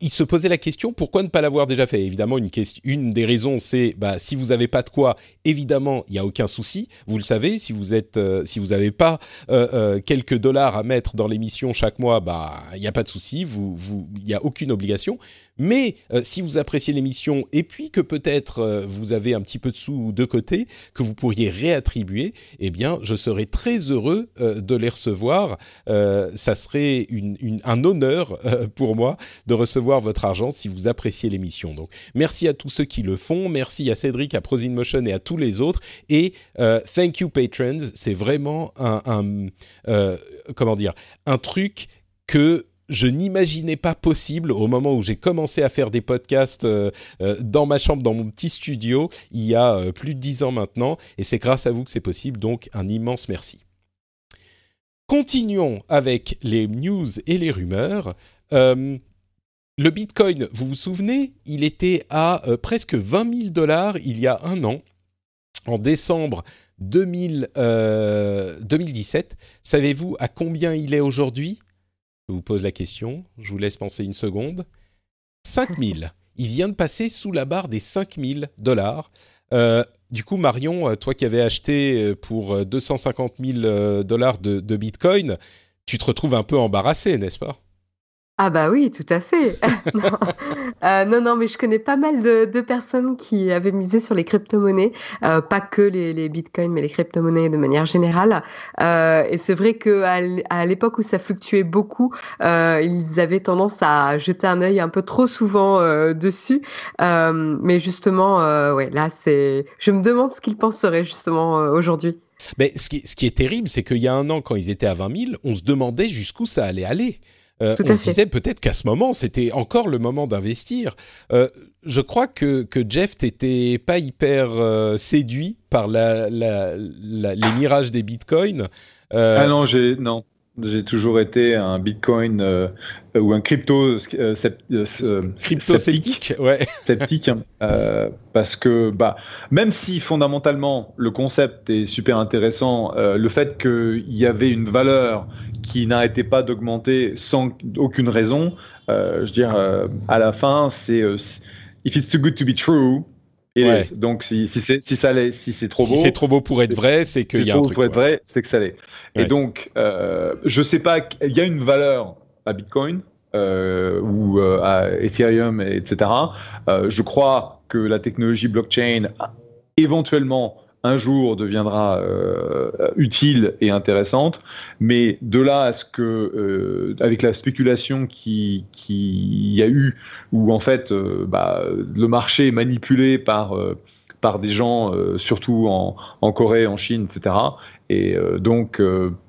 il se posait la question pourquoi ne pas l'avoir déjà fait? Évidemment, une, une des raisons, c'est bah, si vous n'avez pas de quoi, évidemment, il n'y a aucun souci. Vous le savez, si vous êtes, euh, si vous n'avez pas euh, euh, quelques dollars à mettre dans l'émission chaque mois, bah, il n'y a pas de souci. Vous, vous, il n'y a aucune obligation. Mais euh, si vous appréciez l'émission et puis que peut-être euh, vous avez un petit peu de sous de côté que vous pourriez réattribuer, eh bien, je serais très heureux euh, de les recevoir. ça serait un honneur pour moi de recevoir votre argent si vous appréciez l'émission. Donc, merci à tous ceux qui le font. Merci à Cédric, à Prosin Motion et à tous les autres. Et thank you patrons. C'est vraiment un comment dire un truc que je n'imaginais pas possible au moment où j'ai commencé à faire des podcasts euh, euh, dans ma chambre, dans mon petit studio, il y a euh, plus de dix ans maintenant, et c'est grâce à vous que c'est possible, donc un immense merci. Continuons avec les news et les rumeurs. le Bitcoin, vous vous souvenez, il était à presque 20 000 dollars il y a un an, en décembre 2000, 2017. Savez-vous à combien il est aujourd'hui? Je vous pose la question, je vous laisse penser une seconde. 5000. Il vient de passer sous la barre des 5000 dollars. Euh, du coup, Marion, euh, toi qui avais acheté euh, pour 250 000 dollars de Bitcoin, tu te retrouves un peu embarrassé, n'est-ce pas? Ah bah oui, tout à fait. Euh, non. non, mais je connais pas mal de, personnes qui avaient misé sur les crypto-monnaies, euh, pas que les, les bitcoins, mais les crypto-monnaies de manière générale. Euh, et c'est vrai que à l'époque où ça fluctuait beaucoup, ils avaient tendance à jeter un œil un peu trop souvent dessus. Mais justement, ouais, là, c'est. Je me demande ce qu'ils penseraient justement aujourd'hui. Mais ce qui, ce qui est terrible, c'est qu'il y a un an, quand ils étaient à 20 000, on se demandait jusqu'où ça allait aller. Euh, on se disait peut-être qu'à ce moment, c'était encore le moment d'investir. Euh, je crois que, que Jeff n'était pas hyper euh, séduit par la, la, les mirages des bitcoins. Euh, ah non, j'ai non. J'ai toujours été un Bitcoin euh, ou un crypto, euh, crypto sceptique, ouais. sceptique hein. parce que bah même si fondamentalement le concept est super intéressant, le fait qu'il y avait une valeur qui n'arrêtait pas d'augmenter sans aucune raison. Euh, je veux dire, euh, à la fin, c'est euh, if it's too good to be true. Et donc si, si c'est si ça si c'est trop beau, si c'est trop beau pour être vrai, c'est qu'il y a un truc. Pour être vrai, c'est que ça l'est. Et donc, je sais pas, il y a une valeur à Bitcoin ou à Ethereum, etc. je crois que la technologie blockchain éventuellement un jour deviendra euh, utile et intéressante, mais de là à ce que, euh, avec la spéculation qui, qui y a eu, où en fait euh, bah, le marché est manipulé par, par des gens, surtout en, en, Corée, en Chine, etc., et donc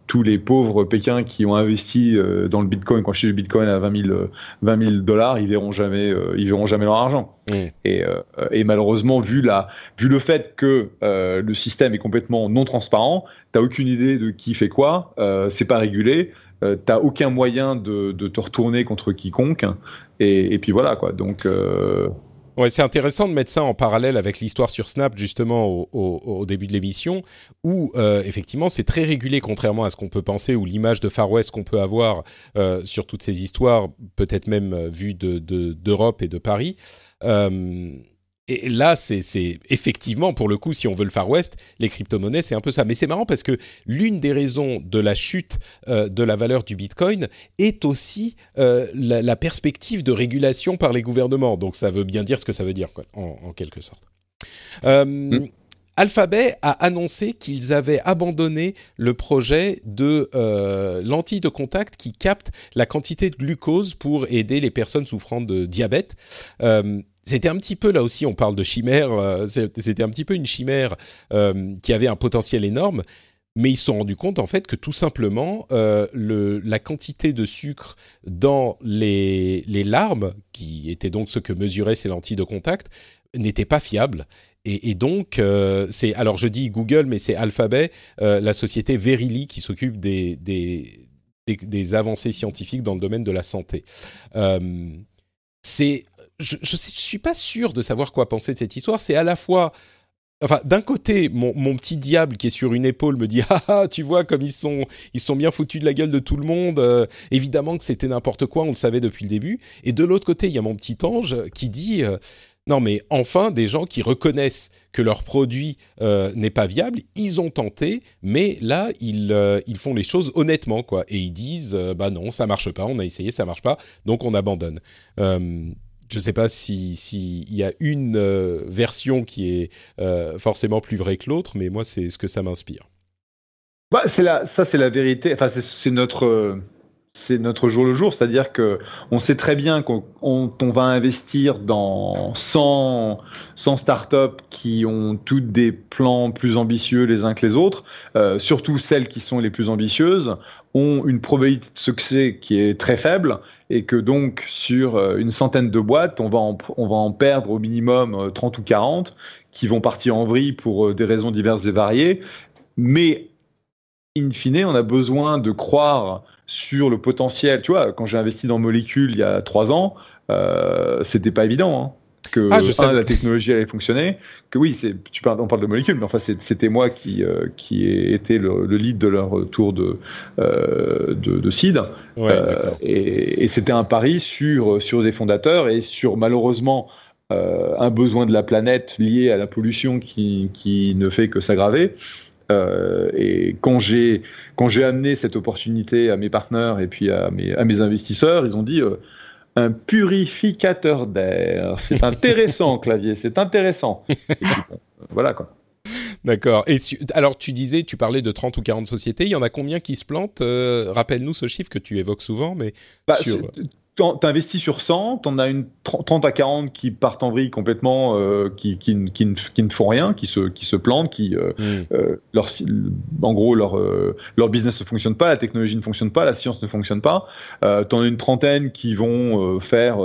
tous les pauvres Pékins qui ont investi euh, dans le Bitcoin, quand je suis le Bitcoin à 20 000, 20 dollars, ils verront jamais, euh, ils verront jamais leur argent. Et, euh, et, malheureusement, vu la, vu le fait que le système est complètement non transparent, t'as aucune idée de qui fait quoi, c'est pas régulé, t'as aucun moyen de, de, te retourner contre quiconque. Et, et puis voilà quoi. Donc Ouais, c'est intéressant de mettre ça en parallèle avec l'histoire sur Snap justement au, début de l'émission, où euh, effectivement c'est très régulé contrairement à ce qu'on peut penser, ou l'image de Far West qu'on peut avoir euh, sur toutes ces histoires, peut-être même euh, vue de d'Europe et de Paris. Euh, et là, c'est effectivement, pour le coup, si on veut le Far West, les crypto-monnaies, c'est un peu ça. Mais c'est marrant parce que l'une des raisons de la chute euh, de la valeur du Bitcoin est aussi euh, la, la, perspective de régulation par les gouvernements. Donc ça veut bien dire ce que ça veut dire, quoi, en, en quelque sorte. Euh, mm. Alphabet a annoncé qu'ils avaient abandonné le projet de euh, lentilles de contact qui captent la quantité de glucose pour aider les personnes souffrant de diabète. Euh, c'était un petit peu là aussi, on parle de chimère, euh, c'était un petit peu une chimère euh, qui avait un potentiel énorme. mais ils se sont rendus compte en fait que tout simplement le, la quantité de sucre dans les, larmes, qui étaient donc ce que mesuraient ces lentilles de contact, n'était pas fiable et, donc, euh, c'est alors je dis Google, mais c'est Alphabet, euh, la société Verily qui s'occupe des, des, avancées scientifiques dans le domaine de la santé. Euh, c'est, je ne suis pas sûr de savoir quoi penser de cette histoire. C'est à la fois Enfin, d'un côté, mon, petit diable qui est sur une épaule me dit ah, ah tu vois comme ils sont ils sont bien foutus de la gueule de tout le monde. évidemment que c'était n'importe quoi, on le savait depuis le début. Et de l'autre côté, il y a mon petit ange qui dit non, mais enfin, des gens qui reconnaissent que leur produit euh, n'est pas viable, ils ont tenté, mais là, ils, euh, ils font les choses honnêtement, quoi. Et ils disent, euh, bah non, ça marche pas, on a essayé, ça marche pas, donc on abandonne. Je ne sais pas s'il si y a une version qui est forcément plus vraie que l'autre, mais moi, c'est ce que ça m'inspire. Bah, c'est ça, c'est la vérité. Enfin, c'est notre c'est notre jour le jour, c'est-à-dire que on sait très bien qu'on va investir dans 100, 100 startups qui ont toutes des plans plus ambitieux les uns que les autres, euh, surtout celles qui sont les plus ambitieuses ont une probabilité de succès qui est très faible et que donc sur euh, une centaine de boîtes, on va en, on va en perdre au minimum 30 euh, ou 40 qui vont partir en vrille pour des raisons diverses et variées. Mais in fine, on a besoin de croire sur le potentiel. Tu vois, quand j'ai investi dans Molécule il y a trois ans, euh, c'était pas évident. Hein, que ah, la technologie allait fonctionner, que oui, c'est, tu parles, on parle de molécules, mais enfin c'était moi qui euh, qui ai été le, lead de leur tour de euh, de, de, seed, euh, et, et c'était un pari sur sur des fondateurs et sur malheureusement un besoin de la planète lié à la pollution qui qui ne fait que s'aggraver. Euh, et quand j'ai quand j'ai amené cette opportunité à mes partenaires et puis à mes, à mes investisseurs, ils ont dit euh, un purificateur d'air. C'est intéressant, clavier, c'est intéressant. voilà quoi. D'accord. Et alors, tu disais, tu parlais de 30 ou 40 sociétés. Il y en a combien qui se plantent? Euh, Rappelle-nous ce chiffre que tu évoques souvent, mais bah, sur tu investis sur 100, tu en as une 30 à 40 qui partent en vrille complètement, euh, qui, qui, qui, ne, qui, ne, font rien, qui se, qui se plantent, qui, euh, hmm. euh, leur, en gros, leur, leur business ne fonctionne pas, la technologie ne fonctionne pas, la science ne fonctionne pas. tu en as une trentaine qui vont faire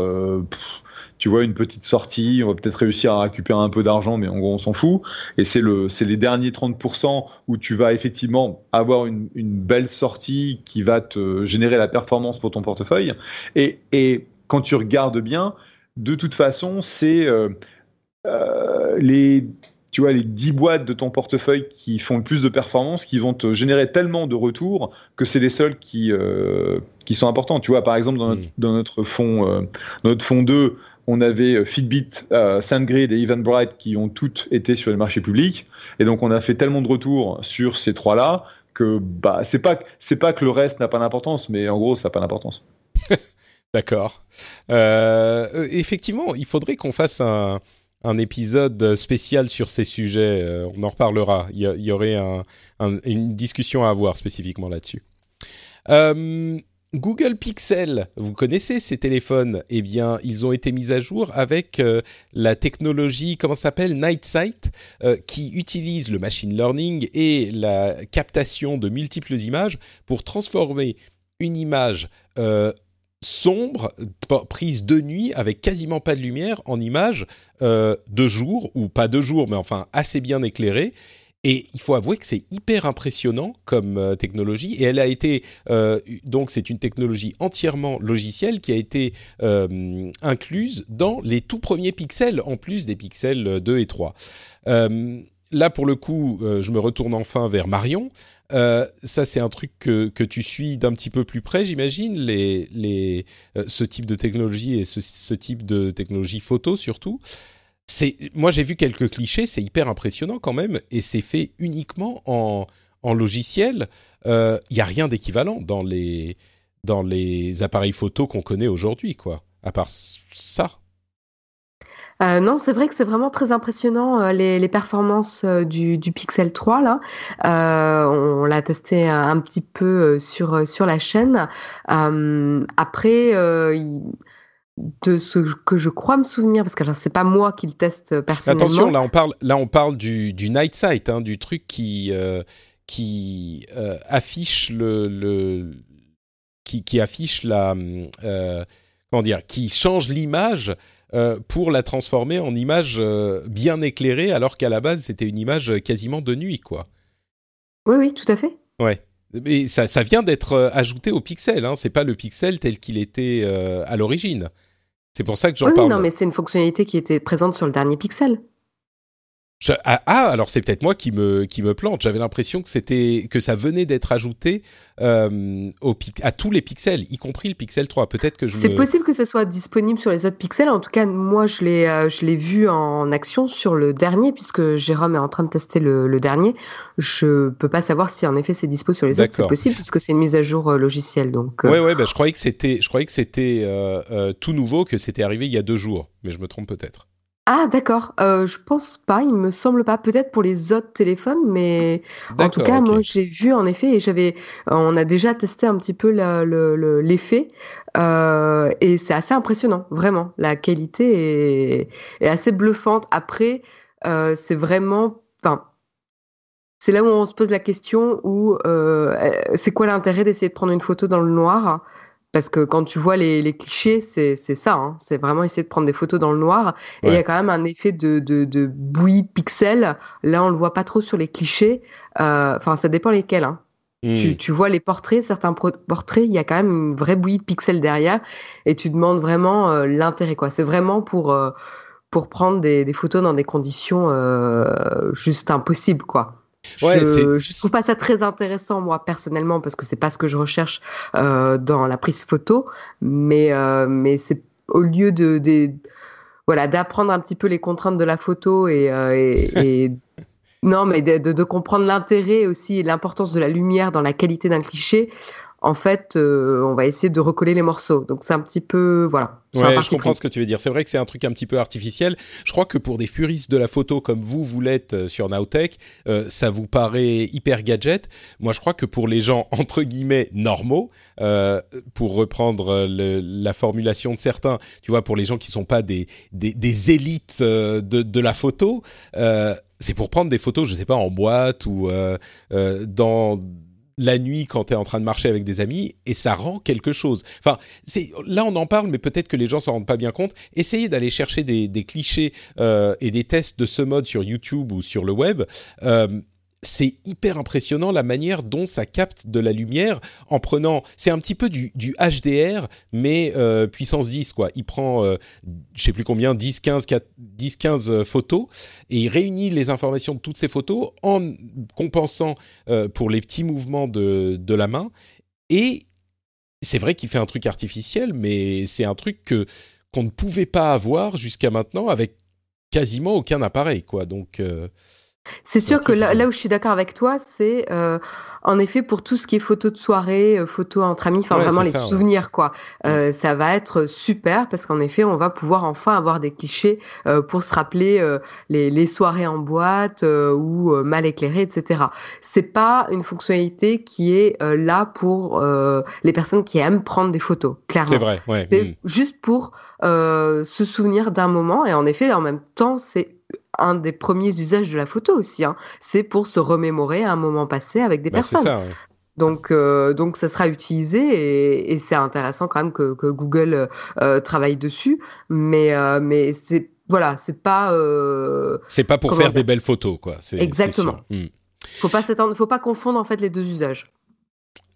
tu vois, une petite sortie, on va peut-être réussir à récupérer un peu d'argent, mais en gros, on s'en fout. Et c'est le, c'est les derniers 30% où tu vas effectivement avoir une, une, belle sortie qui va te générer la performance pour ton portefeuille. Et, et quand tu regardes bien, de toute façon, c'est euh, euh, les tu vois, les 10 boîtes de ton portefeuille qui font le plus de performance, qui vont te générer tellement de retours que c'est les seuls qui, euh, qui sont importants. Tu vois, par exemple, dans notre, dans notre fonds, euh, notre fonds 2, on avait euh, Fitbit, euh, SandGrid et Eventbrite qui ont toutes été sur les marchés publics. Et donc, on a fait tellement de retours sur ces trois-là que bah, c'est pas, que le reste n'a pas d'importance, mais en gros, ça n'a pas d'importance. D'accord. Euh, effectivement, il faudrait qu'on fasse un, épisode spécial sur ces sujets. on en reparlera. Il y, aurait une discussion à avoir spécifiquement là-dessus. Google Pixel, vous connaissez ces téléphones? Eh bien, ils ont été mis à jour avec euh, la technologie, comment s'appelle, Night Sight, euh, qui utilise le machine learning et la captation de multiples images pour transformer une image euh, sombre, prise de nuit, avec quasiment pas de lumière, en image de jour, ou pas de jour, mais enfin assez bien éclairée et il faut avouer que c'est hyper impressionnant comme euh, technologie. Et elle a été euh, donc c'est une technologie entièrement logicielle qui a été euh, incluse dans les tout premiers pixels, en plus des pixels 2 et 3. là, pour le coup, je me retourne enfin vers Marion. ça, c'est un truc que, que tu suis d'un petit peu plus près, j'imagine, les, les, ce type de technologie et ce, ce type de technologie photo surtout moi j'ai vu quelques clichés, c'est hyper impressionnant quand même, et c'est fait uniquement en, logiciel. Il euh, n'y a rien d'équivalent dans les, appareils photo qu'on connaît aujourd'hui, quoi, à part ça. Euh, non, c'est vrai que c'est vraiment très impressionnant euh, les, performances du, Pixel 3 là. on, l'a testé un, petit peu sur la chaîne. après, de ce que je crois me souvenir, parce que c'est pas moi qui le teste personnellement. Attention, là on parle, là on parle du, du night sight, hein, du truc qui, euh, qui affiche le, qui, qui, affiche la comment dire qui change l'image pour la transformer en image bien éclairée alors qu'à la base c'était une image quasiment de nuit quoi. Oui oui tout à fait. Ouais. Mais ça, ça vient d'être ajouté au pixel, hein. c'est pas le pixel tel qu'il était à l'origine. C'est pour ça que j'en oui, parle. Non, mais c'est une fonctionnalité qui était présente sur le dernier Pixel. Ah, ah, alors c'est peut-être moi qui me qui me plante. J'avais l'impression que c'était que ça venait d'être ajouté euh, au, à tous les pixels, y compris le Pixel 3. Peut-être que je. C'est possible que ce soit disponible sur les autres pixels. En tout cas, moi je l'ai euh, je l'ai vu en action sur le dernier puisque Jérôme est en train de tester le, le dernier. Je peux pas savoir si en effet c'est dispo sur les autres. C'est possible puisque c'est une mise à jour euh, logicielle. Donc. Ouais ouais. Bah, je croyais que c'était je croyais que c'était tout nouveau, que c'était arrivé il y a deux jours, mais je me trompe peut-être. Ah d'accord, euh, je pense pas, il me semble pas. Peut-être pour les autres téléphones, mais en tout cas, moi j'ai vu en effet et j'avais, on a déjà testé un petit peu l'effet euh, et c'est assez impressionnant, vraiment. La qualité est, assez bluffante. Après, euh, c'est vraiment, enfin, c'est là où on se pose la question où c'est quoi l'intérêt d'essayer de prendre une photo dans le noir? Parce que quand tu vois les, les clichés, c'est ça. Hein. C'est vraiment essayer de prendre des photos dans le noir. Et il y a quand même un effet de, de, de, bouillie pixel. Là, on le voit pas trop sur les clichés. Euh, enfin, ça dépend lesquels. Hein. Tu, hmm. tu, vois les portraits, certains portraits, il y a quand même une vraie bouillie de pixels derrière. Et tu demandes vraiment euh, l'intérêt. quoi. C'est vraiment pour, euh, pour prendre des, des, photos dans des conditions juste impossibles. quoi. Ouais, je, je trouve pas ça très intéressant moi personnellement parce que c'est pas ce que je recherche euh, dans la prise photo, mais euh, mais c'est au lieu de, de voilà d'apprendre un petit peu les contraintes de la photo et, euh, et, et non mais de, de, de comprendre l'intérêt aussi et l'importance de la lumière dans la qualité d'un cliché en fait, euh, on va essayer de recoller les morceaux. Donc c'est un petit peu, voilà. Ouais, je comprends ce que tu veux dire. C'est vrai que c'est un truc un petit peu artificiel. Je crois que pour des puristes de la photo comme vous, vous l'êtes euh, sur Nowtech, euh, ça vous paraît hyper gadget. Moi, je crois que pour les gens entre guillemets normaux, pour reprendre la formulation de certains, tu vois, pour les gens qui sont pas des des, élites de, de la photo, c'est pour prendre des photos, je sais pas, en boîte ou dans la nuit quand tu es en train de marcher avec des amis et ça rend quelque chose. Enfin, c'est là on en parle, mais peut-être que les gens s'en rendent pas bien compte. Essayez d'aller chercher des, clichés euh, et des tests de ce mode sur YouTube ou sur le web. Euh, c'est hyper impressionnant la manière dont ça capte de la lumière en prenant. C'est un petit peu du, HDR, mais euh, puissance 10, quoi. Il prend, euh, je sais plus combien, 10, 15, 10, 15 photos et il réunit les informations de toutes ces photos en compensant euh, pour les petits mouvements de, de la main. Et c'est vrai qu'il fait un truc artificiel, mais c'est un truc que qu'on ne pouvait pas avoir jusqu'à maintenant avec quasiment aucun appareil, quoi. Donc c'est sûr que là, où je suis d'accord avec toi, c'est euh, en effet pour tout ce qui est photos de soirée, euh, photos entre amis, enfin vraiment les souvenirs quoi. Euh, ça va être super parce qu'en effet on va pouvoir enfin avoir des clichés pour se rappeler les, les, soirées en boîte ou mal éclairées, etc. C'est pas une fonctionnalité qui est là pour les personnes qui aiment prendre des photos. Clairement. C'est vrai. Ouais. C'est hmm. juste pour se souvenir d'un moment et en effet en même temps c'est un des premiers usages de la photo aussi. Hein. C'est pour se remémorer un moment passé avec des bah, personnes. Ça, Donc, euh, donc, ça sera utilisé et, c'est intéressant quand même que, Google euh, travaille dessus. Mais, euh, mais c'est voilà, c'est pas. c'est pas pour faire des belles photos, quoi. Exactement. Hmm. Faut pas faut pas confondre en fait les deux usages.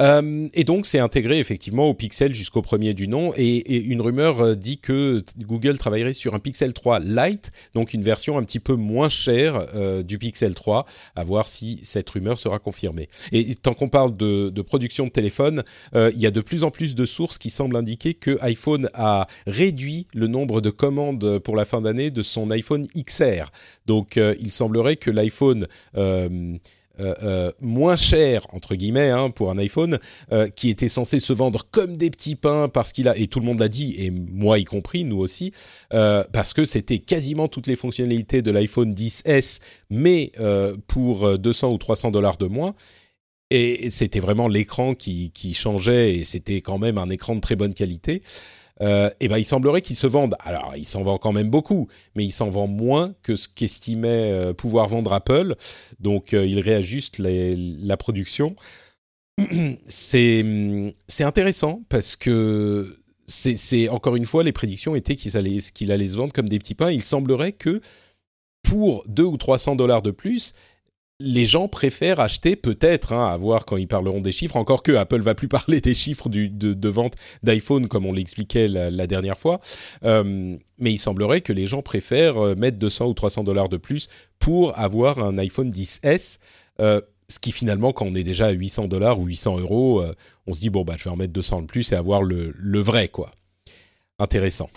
Euh, et donc, c'est intégré effectivement au Pixel jusqu'au premier du nom. Et, une rumeur euh, dit que Google travaillerait sur un Pixel 3 Lite, donc une version un petit peu moins chère euh, du Pixel 3. À voir si cette rumeur sera confirmée. Et tant qu'on parle de, production de téléphone, il y a de plus en plus de sources qui semblent indiquer que iPhone a réduit le nombre de commandes pour la fin d'année de son iPhone XR. Donc, il semblerait que l'iPhone euh, euh, moins cher entre guillemets hein, pour un iPhone euh, qui était censé se vendre comme des petits pains parce qu'il a et tout le monde l'a dit et moi y compris nous aussi parce que c'était quasiment toutes les fonctionnalités de l'iPhone 10s mais pour 200 ou 300 dollars de moins. Et c'était vraiment l'écran qui, qui changeait et c'était quand même un écran de très bonne qualité euh, et ben il semblerait qu'ils se vendent. Alors, il s'en vend quand même beaucoup, mais il s'en vend moins que ce qu'estimait euh, pouvoir vendre Apple. Donc, euh, il réajuste la production. C'est c'est intéressant parce que c'est encore une fois les prédictions étaient qu'il allait qu'il allait se vendre comme des petits pains. Il semblerait que pour 2 ou 300 dollars de plus, les gens préfèrent acheter peut-être, hein, à voir quand ils parleront des chiffres, encore que Apple va plus parler des chiffres de, vente d'iPhone comme on l'expliquait la, dernière fois, euh, mais il semblerait que les gens préfèrent euh, mettre 200 ou 300 dollars de plus pour avoir un iPhone 10S, euh, ce qui finalement, quand on est déjà à 800 dollars ou 800 euros, on se dit, bon, bah, je vais en mettre 200 de plus et avoir le, vrai, quoi. Intéressant.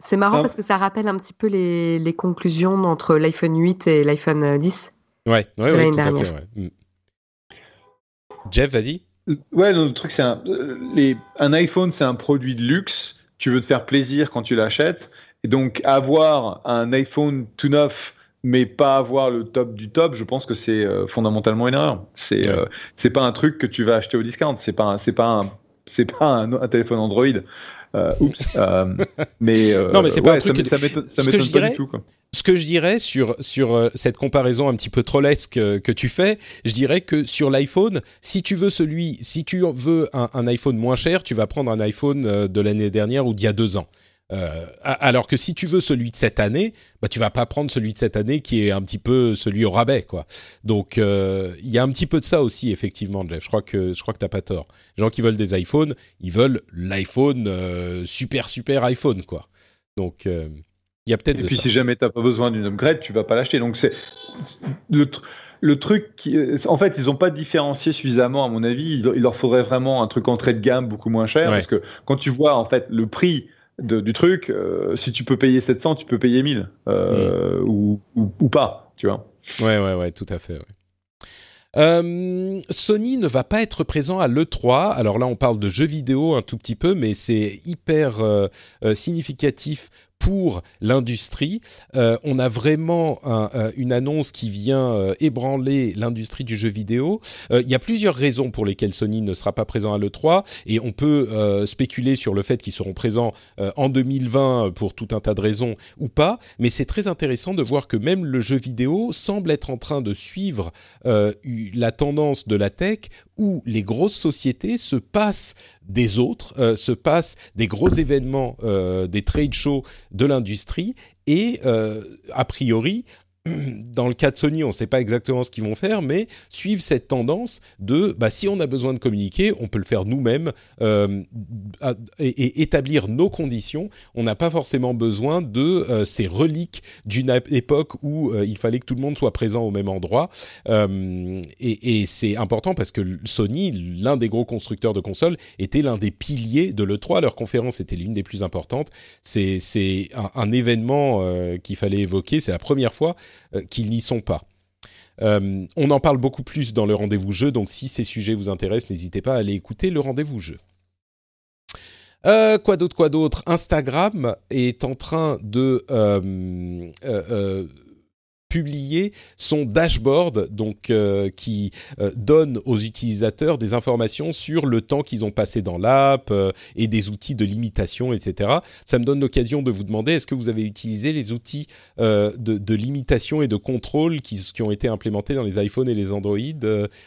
C'est marrant parce que ça rappelle un petit peu les, les conclusions entre l'iPhone 8 et l'iPhone 10. Ouais, ouais, ouais tout à fait. Ouais. Mm. Jeff, vas-y. Ouais, le truc, c'est un, euh, les, un iPhone, c'est un produit de luxe. Tu veux te faire plaisir quand tu l'achètes. Et donc, avoir un iPhone tout neuf, mais pas avoir le top du top, je pense que c'est euh, fondamentalement une erreur. C'est euh, c'est pas un truc que tu vas acheter au discount. C'est pas c'est pas un c'est pas un, téléphone Android. Oups. mais non, mais c'est pas un truc ça m'étonne pas du tout. Ce que je dirais sur sur euh, cette comparaison un petit peu trollesque euh, que tu fais, je dirais que sur l'iPhone, si tu veux celui, si tu veux un, iPhone moins cher, tu vas prendre un iPhone euh, de l'année dernière ou d'il y a deux ans. Alors que si tu veux celui de cette année, bah tu vas pas prendre celui de cette année qui est un petit peu celui au rabais quoi. Donc il y a un petit peu de ça aussi effectivement, Jeff. Je crois que je crois que t'as pas tort. Les gens qui veulent des iPhones, ils veulent l'iPhone super super iPhone quoi. Donc il y a peut-être. Et puis si jamais tu n'as pas besoin d'une upgrade, tu vas pas l'acheter. Donc c'est le, le, truc qui, en fait, ils n'ont pas différencié suffisamment à mon avis. Il, leur faudrait vraiment un truc entrée de gamme beaucoup moins cher parce que quand tu vois en fait le prix du truc, euh, si tu peux payer 700, tu peux payer 1000 euh, mm. ou, ou, pas, tu vois. Ouais, ouais, ouais, tout à fait. Euh, Sony ne va pas être présent à l'E3. Alors là, on parle de jeux vidéo un tout petit peu, mais c'est hyper significatif pour l'industrie. Euh, on a vraiment euh, une annonce qui vient euh, ébranler l'industrie du jeu vidéo. Il y a plusieurs raisons pour lesquelles Sony ne sera pas présent à l'E3 et on peut spéculer sur le fait qu'ils seront présents en 2020 pour tout un tas de raisons ou pas. Mais c'est très intéressant de voir que même le jeu vidéo semble être en train de suivre la tendance de la tech où les grosses sociétés se passent des autres, euh, se passent des gros événements, euh, des trade shows de l'industrie, et euh, a priori dans le cas de Sony, on ne sait pas exactement ce qu'ils vont faire, mais suivent cette tendance de, bah, si on a besoin de communiquer, on peut le faire nous-mêmes euh, et, établir nos conditions. On n'a pas forcément besoin de euh, ces reliques d'une époque où euh, il fallait que tout le monde soit présent au même endroit. et, et c'est important parce que Sony, l'un des gros constructeurs de consoles, était l'un des piliers de l'E3. Leur conférence était l'une des plus importantes. C'est un, événement qu'il fallait évoquer. C'est la première fois euh, qu'ils n'y sont pas. Euh, on en parle beaucoup plus dans le rendez-vous jeu, donc si ces sujets vous intéressent, n'hésitez pas à aller écouter le rendez-vous jeu. Euh, quoi d'autre, quoi d'autre? Instagram est en train de publier son dashboard, donc euh, qui euh, donne aux utilisateurs des informations sur le temps qu'ils ont passé dans l'app euh, et des outils de limitation, etc. Ça me donne l'occasion de vous demander est-ce que vous avez utilisé les outils de, limitation et de contrôle qui, ont été implémentés dans les iPhones et les Android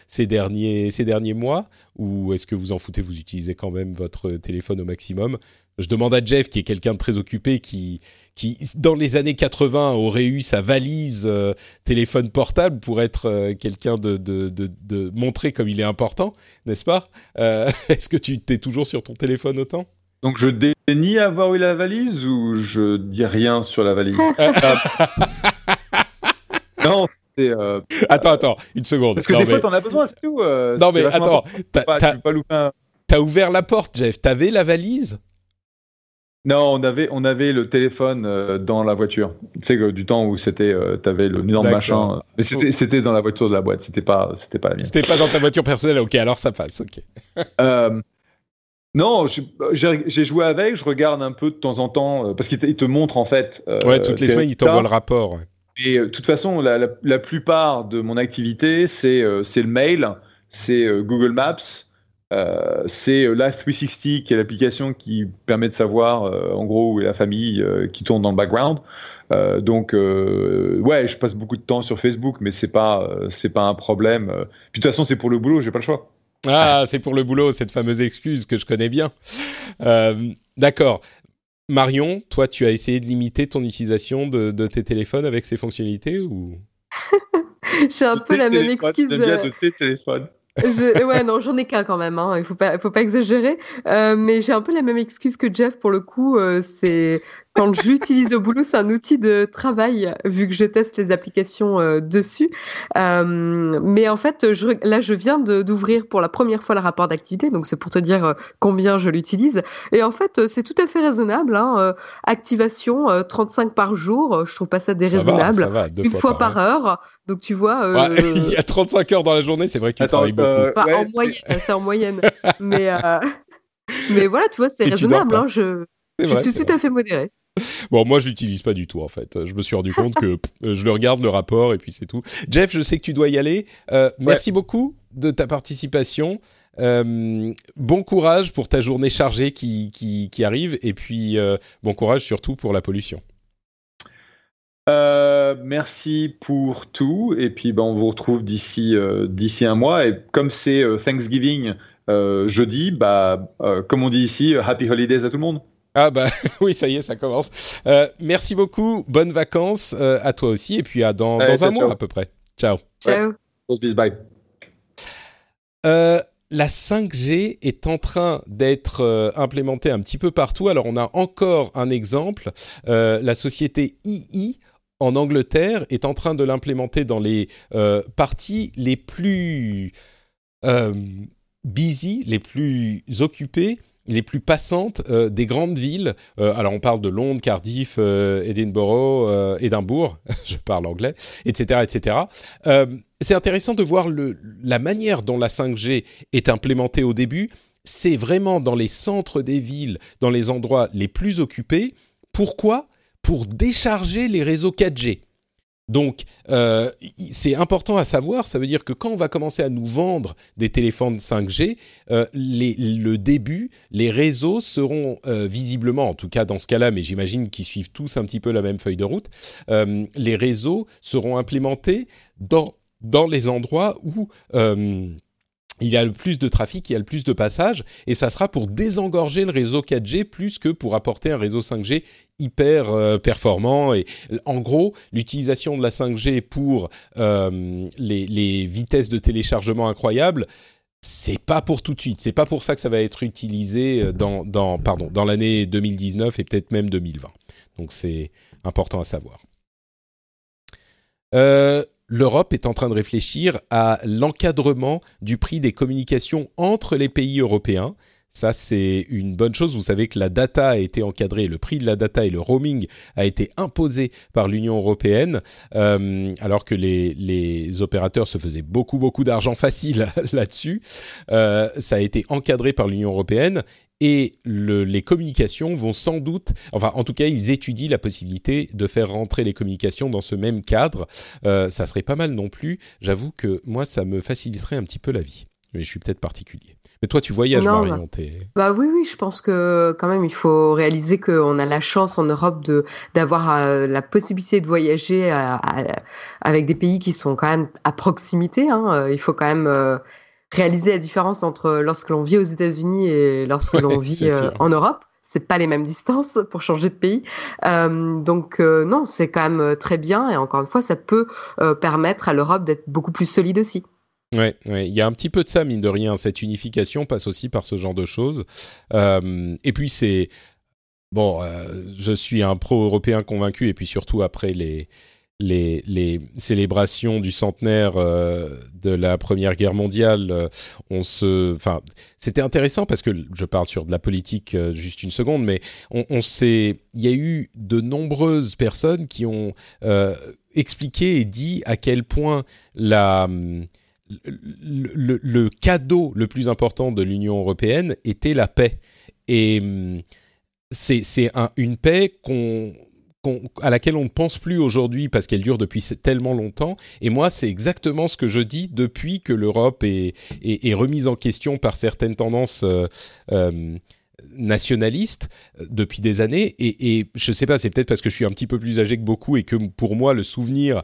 ces derniers mois? Ou est-ce que vous en foutez Vous utilisez quand même votre téléphone au maximum? Je demande à Jeff, qui est quelqu'un de très occupé, qui qui, dans les années 80, aurait eu sa valise euh, téléphone portable pour être euh, quelqu'un de, de, de, de, montrer comme il est important, n'est-ce pas? Euh, Est-ce que tu t'es toujours sur ton téléphone autant? Donc je dénie avoir eu la valise ou je dis rien sur la valise? Non, c'est. Attends, attends, une seconde. Parce que des fois, t'en as besoin, c'est tout. non, mais attends, t'as ouvert la porte, Jeff. T'avais la valise? Non, on avait, on avait le téléphone euh, dans la voiture. Tu sais, du temps où c'était, euh, tu avais le énorme machin. Mais c'était, dans la voiture de la boîte, c'était pas, c'était pas la mienne. C'était pas dans ta voiture personnelle, ok, alors ça passe, ok. euh, non, j'ai joué avec, je regarde un peu de temps en temps, euh, parce qu'il te, te montre en fait. ouais, toutes les semaines, il t'envoie le rapport. Et de toute façon, la, la, la, plupart de mon activité, c'est, c'est le mail, c'est Google Maps, Euh, c'est Life 360 qui est l'application qui permet de savoir en gros où est la famille qui tourne dans le background. donc ouais, je passe beaucoup de temps sur Facebook, mais c'est pas c'est pas un problème. Puis de toute façon, c'est pour le boulot, j'ai pas le choix. Ah, c'est pour le boulot, cette fameuse excuse que je connais bien. D'accord. Marion, toi, tu as essayé de limiter ton utilisation de, de tes téléphones avec ces fonctionnalités ou? J'ai un peu la même excuse. Bien de tes téléphones. Je, ouais, non, j'en ai qu'un quand même. Hein. Il faut pas, faut pas exagérer. Euh, mais j'ai un peu la même excuse que Jeff pour le coup. Euh, c'est quand j'utilise au boulot, c'est un outil de travail vu que je teste les applications euh, dessus. Euh, mais en fait, je, là, je viens d'ouvrir pour la première fois le rapport d'activité, donc c'est pour te dire euh, combien je l'utilise. Et en fait, c'est tout à fait raisonnable. Hein, activation 35 par jour, je trouve pas ça déraisonnable. Ça va, Une fois, par heure. Donc tu vois. il y a 35 heures dans la journée, c'est vrai que tu travailles beaucoup. En moyenne, c'est en moyenne. mais, mais voilà, tu vois, c'est raisonnable. Hein, je, je suis tout à fait modéré. Bon, moi, je l'utilise pas du tout, en fait. Je me suis rendu compte que je le regarde, le rapport, et puis c'est tout. Jeff, je sais que tu dois y aller. Euh, merci beaucoup de ta participation. Euh, bon courage pour ta journée chargée qui, qui, arrive, et puis euh, bon courage surtout pour la pollution. merci pour tout, et puis ben, on vous retrouve d'ici d'ici un mois. Et comme c'est Thanksgiving jeudi, bah, comme on dit ici, Happy Holidays à tout le monde. Ah bah oui, ça y est, ça commence. Euh, merci beaucoup, bonnes vacances euh, à toi aussi, et puis à dans, dans un mois à peu près. Ciao. Ciao. bye. Euh, la 5G est en train d'être implémentée un petit peu partout. Alors on a encore un exemple. la société II en Angleterre est en train de l'implémenter dans les parties les plus busy, les plus occupées les plus passantes euh, des grandes villes. Euh, alors on parle de Londres, Cardiff, euh, Edinburgh, Édimbourg, je parle anglais, etc., etc. c'est intéressant de voir la manière dont la 5G est implémentée au début. C'est vraiment dans les centres des villes, dans les endroits les plus occupés. Pourquoi? Pour décharger les réseaux 4G. Donc, euh, c'est important à savoir, ça veut dire que quand on va commencer à nous vendre des téléphones 5G, euh, le début, les réseaux seront euh, visiblement, en tout cas dans ce cas-là, mais j'imagine qu'ils suivent tous un petit peu la même feuille de route, les réseaux seront implémentés dans, dans les endroits où il y a le plus de trafic, il y a le plus de passages, et ça sera pour désengorger le réseau 4G plus que pour apporter un réseau 5G hyper euh, performant. Et en gros, l'utilisation de la 5G pour euh, les, vitesses de téléchargement incroyables, c'est pas pour tout de suite. C'est pas pour ça que ça va être utilisé euh, dans, pardon dans l'année 2019 et peut-être même 2020. Donc c'est important à savoir. Euh, l'Europe est en train de réfléchir à l'encadrement du prix des communications entre les pays européens. Ça, c'est une bonne chose. Vous savez que la data a été encadrée, le prix de la data et le roaming a été imposé par l'Union européenne, euh, alors que les, opérateurs se faisaient beaucoup, beaucoup d'argent facile là-dessus. Euh, ça a été encadré par l'Union européenne et les communications vont sans doute, enfin en tout cas ils étudient la possibilité de faire rentrer les communications dans ce même cadre. Euh, ça serait pas mal non plus. J'avoue que moi ça me faciliterait un petit peu la vie. Mais je suis peut-être particulier. Mais toi, tu voyages, Marion. Bah, bah, oui, oui, je pense que quand même, il faut réaliser qu'on a la chance en Europe de d'avoir euh, la possibilité de voyager avec des pays qui sont quand même à proximité. Hein. Euh, il faut quand même euh, réaliser la différence entre lorsque l'on vit aux États-Unis et lorsque l'on vit en Europe. C'est pas les mêmes distances pour changer de pays. donc non, c'est quand même très bien et encore une fois, ça peut permettre à l'Europe d'être beaucoup plus solide aussi. Ouais, il y a un petit peu de ça, mine de rien. Cette unification passe aussi par ce genre de choses. Euh, et puis c'est bon, euh, je suis un pro-européen convaincu, et puis surtout après les les, célébrations du centenaire euh, de la Première Guerre mondiale, on se, enfin, c'était intéressant parce que je parle sur de la politique juste une seconde, mais on, s'est, il y a eu de nombreuses personnes qui ont expliqué et dit à quel point la le, cadeau le plus important de l'Union européenne était la paix. Et hum, c'est une paix qu'on à laquelle on ne pense plus aujourd'hui parce qu'elle dure depuis tellement longtemps. Et moi, c'est exactement ce que je dis depuis que l'Europe est, est, remise en question par certaines tendances euh, euh, nationalistes euh, depuis des années. Et, je ne sais pas, c'est peut-être parce que je suis un petit peu plus âgé que beaucoup et que pour moi, le souvenir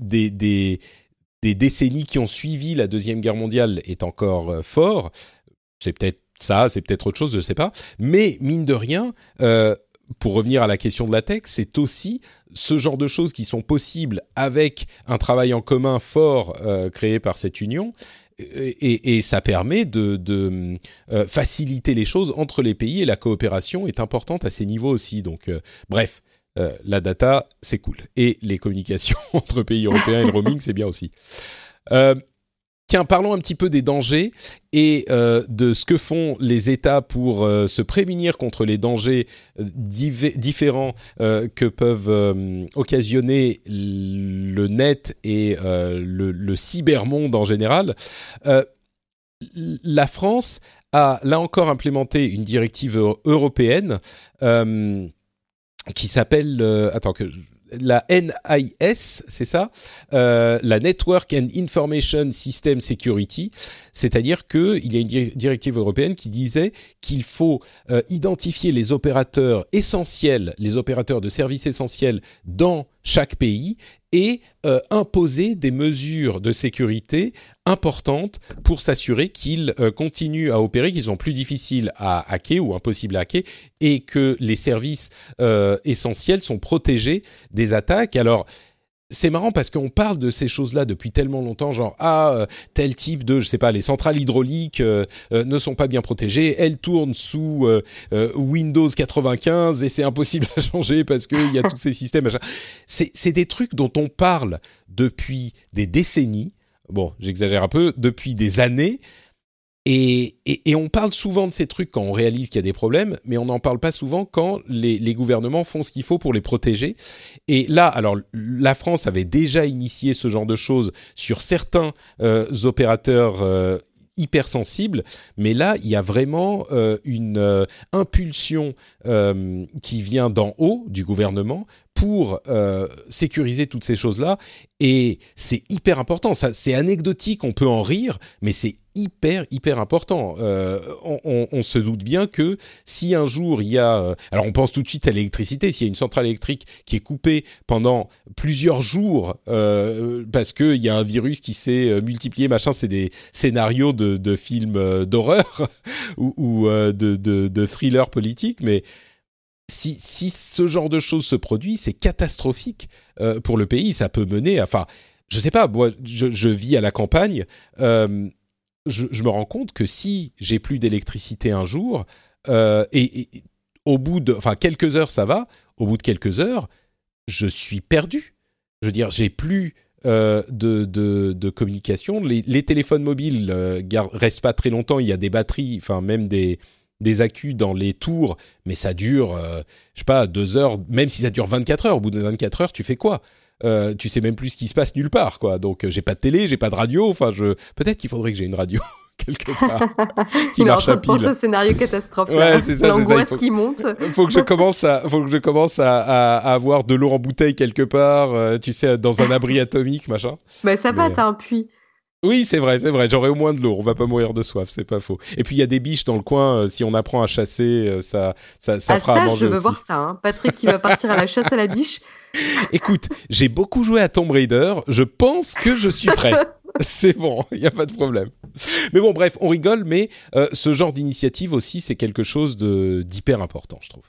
des, des, décennies qui ont suivi la Deuxième Guerre mondiale est encore fort. C'est peut-être ça, c'est peut-être autre chose, je ne sais pas. Mais mine de rien, pour revenir à la question de la tech, c'est aussi ce genre de choses qui sont possibles avec un travail en commun fort euh, créé par cette union. Et, ça permet de, euh, faciliter les choses entre les pays et la coopération est importante à ces niveaux aussi. Donc, euh, bref, la data, c'est cool. Et les communications entre pays européens et le roaming, c'est bien aussi. Parlons un petit peu des dangers et euh, de ce que font les États pour euh, se prémunir contre les dangers euh, différents que peuvent occasionner le net et le, le, cybermonde en général. la France a là encore implémenté une directive européenne qui s'appelle attends que la NIS, c'est ça, euh, la Network and Information System Security, c'est-à-dire qu'il y a une directive européenne qui disait qu'il faut euh, identifier les opérateurs essentiels, les opérateurs de services essentiels dans chaque pays et euh, imposer des mesures de sécurité importantes pour s'assurer qu'ils euh, continuent à opérer, qu'ils sont plus difficiles à hacker ou impossibles à hacker et que les services euh, essentiels sont protégés des attaques. Alors, c'est marrant parce qu'on parle de ces choses-là depuis tellement longtemps, genre ah euh, tel type de, je sais pas, les centrales hydrauliques ne sont pas bien protégées, elles tournent sous Windows 95 et c'est impossible à changer parce qu'il y a tous ces systèmes. C'est des trucs dont on parle depuis des décennies. Bon, j'exagère un peu, depuis des années, et, on parle souvent de ces trucs quand on réalise qu'il y a des problèmes, mais on n'en parle pas souvent quand les, gouvernements font ce qu'il faut pour les protéger. Et là, alors la France avait déjà initié ce genre de choses sur certains euh, opérateurs euh, hypersensibles, mais là, il y a vraiment euh, une impulsion qui vient d'en haut du gouvernement pour sécuriser toutes ces choses-là. Et c'est hyper important. C'est anecdotique, on peut en rire, mais c'est hyper hyper important. Euh, on, se doute bien que si un jour il y a, euh, alors on pense tout de suite à l'électricité, s'il y a une centrale électrique qui est coupée pendant plusieurs jours euh, parce qu'il y a un virus qui s'est multiplié, machin, c'est des scénarios de, films d'horreur ou, de, de, de thrillers politiques, mais si, si, ce genre de choses se produit, c'est catastrophique pour le pays. Ça peut mener, enfin, je sais pas, moi, je, vis à la campagne je, me rends compte que si j'ai plus d'électricité un jour, euh, et, au bout de, enfin quelques heures ça va, au bout de quelques heures, je suis perdu. Je veux dire, j'ai plus euh, de, de, communication. Les, téléphones mobiles euh, restent pas très longtemps. Il y a des batteries, enfin même des des accus dans les tours, mais ça dure, je sais pas, deux heures. Même si ça dure 24 heures, au bout de 24 heures, tu fais quoi? Euh, tu sais même plus ce qui se passe nulle part, quoi. Donc, euh, j'ai pas de télé, j'ai pas de radio. Enfin, je peut-être qu'il faudrait que j'ai une radio quelque part qui marche à pile. un scénario catastrophe. Ouais, c'est ça. L'angoisse qui monte. Faut que je commence à, faut que je commence à, à, avoir de l'eau en bouteille quelque part. Euh, tu sais, dans un abri atomique, machin. Bah ça va, t'as un puits. Oui, c'est vrai, c'est vrai. J'aurais au moins de l'eau. On va pas mourir de soif, c'est pas faux. Et puis il y a des biches dans le coin. si on apprend à chasser, ça, ça, ça ah, fera ça, à manger Je veux voir ça. Hein. Patrick qui va partir à la chasse à la biche. Écoute, j'ai beaucoup joué à Tomb Raider. Je pense que je suis prêt. c'est bon, il n'y a pas de problème. Mais bon, bref, on rigole, mais euh, ce genre d'initiative aussi, c'est quelque chose d'hyper important, je trouve.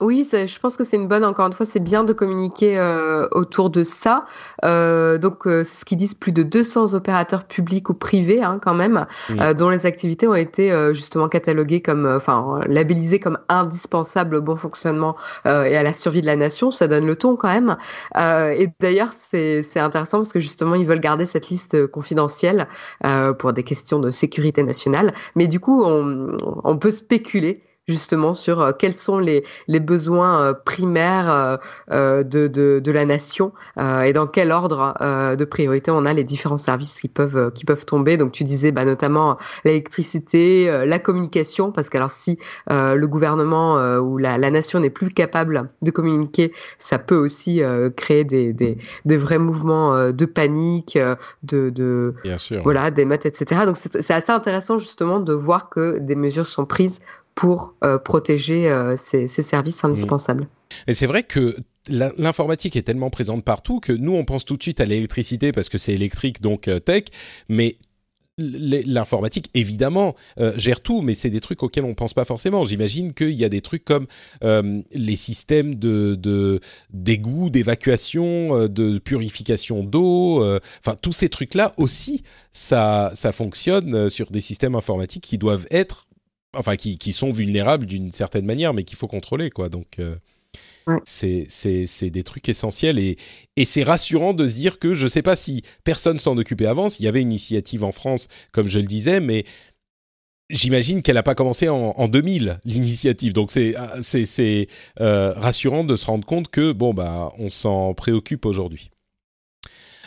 Oui, je pense que c'est une bonne, encore une fois, c'est bien de communiquer euh, autour de ça. Euh, donc, euh, c'est ce qu'ils disent, plus de 200 opérateurs publics ou privés, hein, quand même, dont les activités ont été justement cataloguées comme, enfin, labellisées comme indispensables au bon fonctionnement et à la survie de la nation. Ça donne le ton quand même. et d'ailleurs, c'est intéressant parce que justement, ils veulent garder cette liste confidentielle pour des questions de sécurité nationale. Mais du coup, on, on peut spéculer justement sur euh, quels sont les, les besoins euh, primaires euh, de, de, de, la nation et dans quel ordre de priorité on a les différents services qui peuvent, qui peuvent tomber. Donc tu disais bah, notamment l'électricité, la communication, parce que alors si le gouvernement ou la, la nation n'est plus capable de communiquer, ça peut aussi créer des, des, des, vrais mouvements de panique, de, de voilà, d'émeutes, etc. Donc c'est assez intéressant justement de voir que des mesures sont prises pour euh, protéger euh, ces, services indispensables. Et c'est vrai que l'informatique est tellement présente partout que nous, on pense tout de suite à l'électricité parce que c'est électrique, donc euh, tech, mais l'informatique, évidemment, gère tout, mais c'est des trucs auxquels on ne pense pas forcément. J'imagine qu'il y a des trucs comme les systèmes de d'égout, d'évacuation, de purification d'eau. Enfin, tous ces trucs-là aussi, ça, ça fonctionne sur des systèmes informatiques qui doivent être enfin qui, qui sont vulnérables d'une certaine manière, mais qu'il faut contrôler, quoi. Donc euh, c'est c'est des trucs essentiels et, et c'est rassurant de se dire que je ne sais pas si personne s'en occupait avant. Il y avait une initiative en France, comme je le disais, mais J'imagine qu'elle n'a pas commencé en, en 2000 l'initiative, donc c'est c'est euh, rassurant de se rendre compte que bon bah on s'en préoccupe aujourd'hui.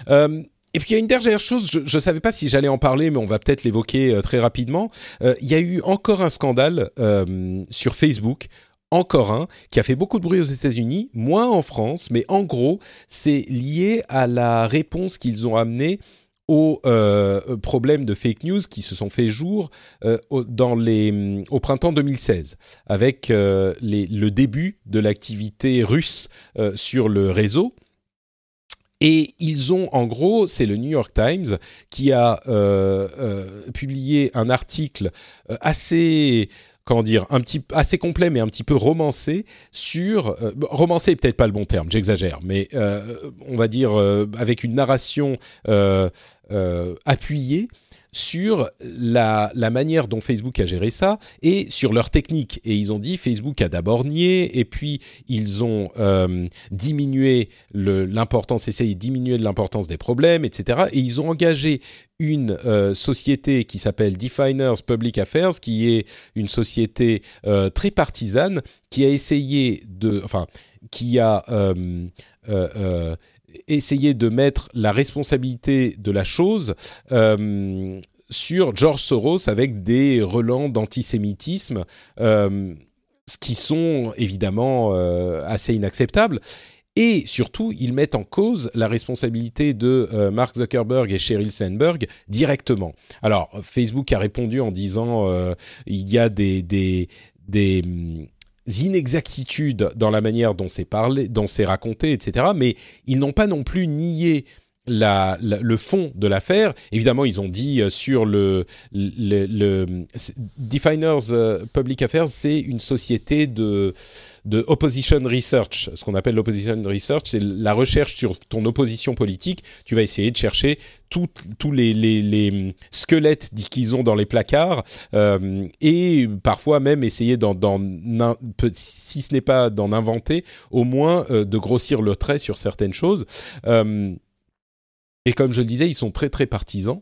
Euh, et puis il y a une dernière chose, je ne savais pas si j'allais en parler, mais on va peut-être l'évoquer euh, très rapidement. Euh, il y a eu encore un scandale euh, sur Facebook encore un, qui a fait beaucoup de bruit aux États-Unis, moins en France, mais en gros, c'est lié à la réponse qu'ils ont amenée aux problèmes de fake news qui se sont fait jour au, printemps 2016, avec le début de l'activité russe sur le réseau. Et ils ont, en gros, c'est le New York Times qui a euh, euh, publié un article euh, assez comment dire, un petit assez complet mais un petit peu romancé sur romancé peut-être pas le bon terme, j'exagère, mais on va dire avec une narration appuyée sur la, manière dont Facebook a géré ça et sur leur technique. Et ils ont dit Facebook a d'abord nié et puis ils ont euh, diminué l'importance, essayé de diminuer l'importance des problèmes, etc. Et ils ont engagé une euh, société qui s'appelle Definers Public Affairs, qui est une société euh, très partisane, qui a essayé de, enfin, qui a essayer de mettre la responsabilité de la chose euh, sur George Soros avec des relents d'antisémitisme, euh, ce qui sont évidemment euh, assez inacceptables. Et surtout, ils mettent en cause la responsabilité de Mark Zuckerberg et Sheryl Sandberg directement. Alors, Facebook a répondu en disant il y a des, des, des inexactitudes dans la manière dont c'est parlé, dont c'est raconté, etc. Mais ils n'ont pas non plus nié le fond de l'affaire. Évidemment, ils ont dit euh, sur le Definers euh, Public Affairs, c'est une société de de opposition research. Ce qu'on appelle l'opposition research, c'est la recherche sur ton opposition politique. Tu vas essayer de chercher tous les, les, les, squelettes qu'ils ont dans les placards euh, et parfois même essayer d'en, si ce n'est pas d'en inventer, au moins euh, de grossir le trait sur certaines choses. Euh, et comme je le disais, ils sont très très partisans.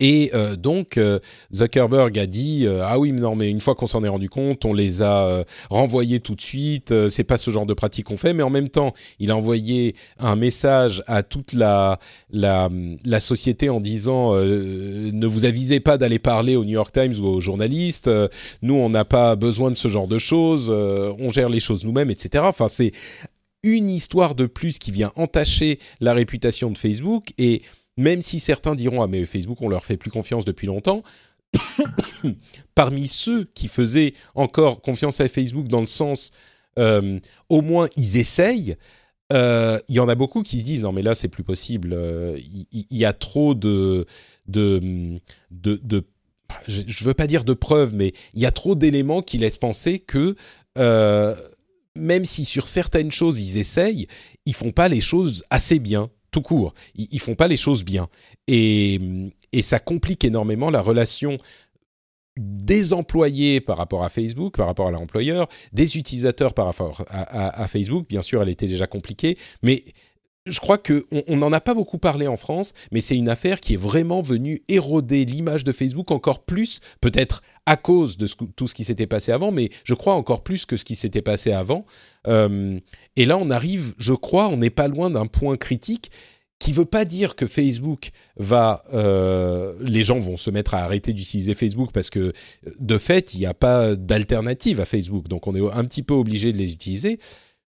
Et euh, donc euh, Zuckerberg a dit euh, ah oui mais non mais une fois qu'on s'en est rendu compte on les a renvoyés tout de suite c'est pas ce genre de pratique qu'on fait mais en même temps il a envoyé un message à toute la la, la société en disant ne vous avisez pas d'aller parler au New York Times ou aux journalistes nous on n'a pas besoin de ce genre de choses on gère les choses nous-mêmes etc enfin c'est une histoire de plus qui vient entacher la réputation de Facebook et même si certains diront ah mais Facebook on leur fait plus confiance depuis longtemps, parmi ceux qui faisaient encore confiance à Facebook dans le sens euh, au moins ils essayent, euh, il y en a beaucoup qui se disent non mais là c'est plus possible, euh, il y, a trop de de, de, je, ne veux pas dire de preuves, mais il y a trop d'éléments qui laissent penser que même si sur certaines choses ils essayent, ils font pas les choses assez bien tout court. Ils, font pas les choses bien. Et, et ça complique énormément la relation des employés par rapport à Facebook, par rapport à l'employeur, des utilisateurs par rapport à, Facebook. Bien sûr, elle était déjà compliquée, mais je crois qu'on n'en a pas beaucoup parlé en France, mais c'est une affaire qui est vraiment venue éroder l'image de Facebook encore plus, peut-être à cause de tout ce qui s'était passé avant, mais je crois encore plus que ce qui s'était passé avant. Euh, et là, on arrive, je crois, on n'est pas loin d'un point critique qui veut pas dire que Facebook va, euh, les gens vont se mettre à arrêter d'utiliser Facebook parce que de fait, il n'y a pas d'alternative à Facebook, donc on est un petit peu obligé de les utiliser.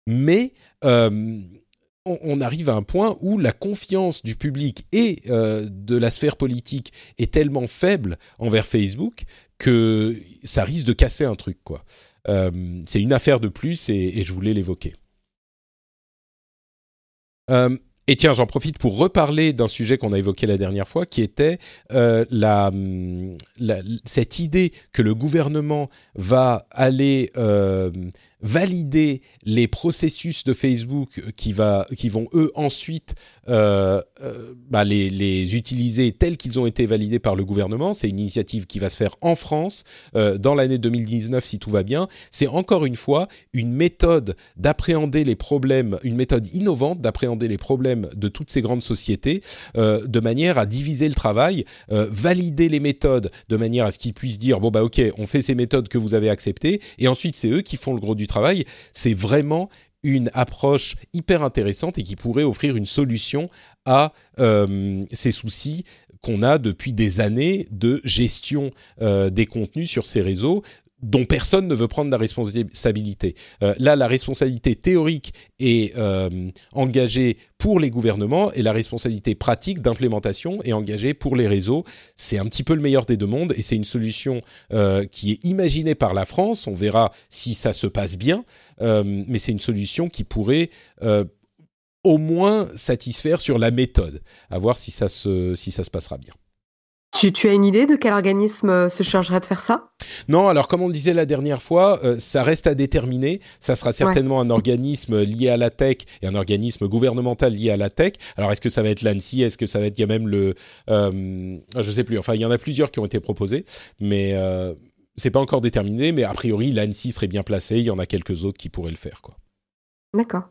Mais euh, on, arrive à un point où la confiance du public et euh, de la sphère politique est tellement faible envers Facebook que ça risque de casser un truc. Euh, c'est une affaire de plus et, je voulais l'évoquer. Euh, et tiens, j'en profite pour reparler d'un sujet qu'on a évoqué la dernière fois, qui était cette idée que le gouvernement va aller valider les processus de Facebook qui, va, qui vont eux ensuite euh, euh, bah, les, les, utiliser tels qu'ils ont été validés par le gouvernement. C'est une initiative qui va se faire en France euh, dans l'année 2019 si tout va bien. C'est encore une fois une méthode d'appréhender les problèmes, une méthode innovante d'appréhender les problèmes de toutes ces grandes sociétés euh, de manière à diviser le travail, euh, valider les méthodes de manière à ce qu'ils puissent dire bon bah ok on fait ces méthodes que vous avez acceptées et ensuite c'est eux qui font le gros du travail, c'est vraiment une approche hyper intéressante et qui pourrait offrir une solution à euh, ces soucis qu'on a depuis des années de gestion euh, des contenus sur ces réseaux dont personne ne veut prendre la responsabilité. Euh, là, la responsabilité théorique est euh, engagée pour les gouvernements et la responsabilité pratique d'implémentation est engagée pour les réseaux. C'est un petit peu le meilleur des deux mondes et c'est une solution euh, qui est imaginée par la France. On verra si ça se passe bien, mais c'est une solution qui pourrait au moins satisfaire sur la méthode, à voir si ça se, si ça se passera bien. Tu, as une idée de quel organisme euh, se chargerait de faire ça? Non, alors comme on disait la dernière fois, euh, ça reste à déterminer. Ça sera certainement un organisme lié à la tech et un organisme gouvernemental lié à la tech. Alors est-ce que ça va être l'ANSI Est-ce que ça va être, il y a même le... Euh, je sais plus, enfin il y en a plusieurs qui ont été proposés, mais euh, c'est pas encore déterminé. Mais a priori, l'ANSI serait bien placé. Il y en a quelques autres qui pourraient le faire. quoi. D'accord.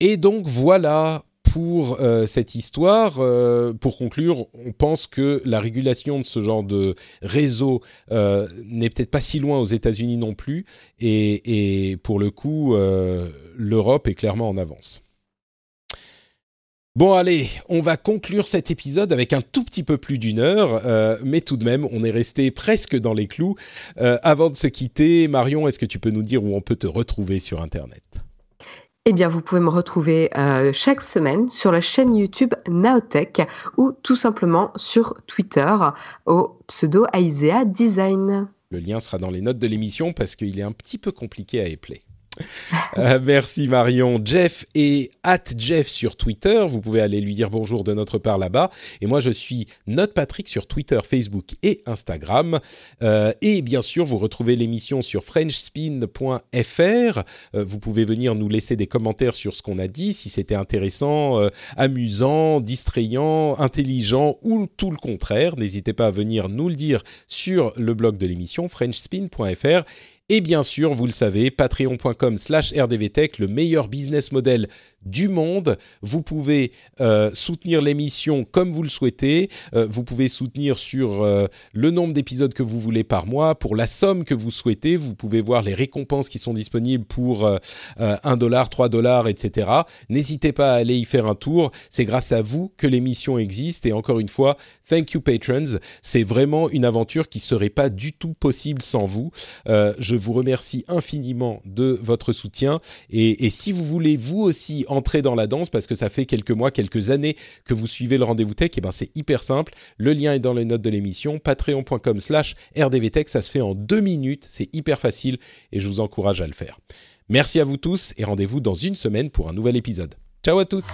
Et donc voilà pour euh, cette histoire. Euh, pour conclure, on pense que la régulation de ce genre de réseau euh, n'est peut-être pas si loin aux États-Unis non plus, et, et pour le coup, l'Europe est clairement en avance. Bon allez, on va conclure cet épisode avec un tout petit peu plus d'une heure, mais tout de même, on est resté presque dans les clous. avant de se quitter, Marion, est-ce que tu peux nous dire où on peut te retrouver sur Internet? Eh bien, vous pouvez me retrouver euh, chaque semaine sur la chaîne YouTube Naotech ou tout simplement sur Twitter au pseudo Aisea Design. Le lien sera dans les notes de l'émission parce qu'il est un petit peu compliqué à épeler. Euh, merci Marion. Jeff est at Jeff sur Twitter. Vous pouvez aller lui dire bonjour de notre part là-bas. Et moi, je suis Note Patrick sur Twitter, Facebook et Instagram. Euh, et bien sûr, vous retrouvez l'émission sur frenchspin.fr. Euh, vous pouvez venir nous laisser des commentaires sur ce qu'on a dit, si c'était intéressant, amusant, distrayant, intelligent ou tout le contraire. N'hésitez pas à venir nous le dire sur le blog de l'émission frenchspin.fr. Et bien sûr, vous le savez, patreon.com slash rdvtech, le meilleur business model du monde. Vous pouvez euh, soutenir l'émission comme vous le souhaitez. Euh, vous pouvez soutenir sur euh, le nombre d'épisodes que vous voulez par mois, pour la somme que vous souhaitez. Vous pouvez voir les récompenses qui sont disponibles pour 1 dollar, 3 dollars, etc. N'hésitez pas à aller y faire un tour. C'est grâce à vous que l'émission existe. Et encore une fois, thank you patrons. C'est vraiment une aventure qui serait pas du tout possible sans vous. je vous remercie infiniment de votre soutien. Et, si vous voulez vous aussi entrer dans la danse parce que ça fait quelques mois, quelques années que vous suivez le rendez-vous tech, et ben c'est hyper simple. Le lien est dans les notes de l'émission, patreon.com slash rdvtech, ça se fait en deux minutes, c'est hyper facile et je vous encourage à le faire. Merci à vous tous et rendez-vous dans une semaine pour un nouvel épisode. Ciao à tous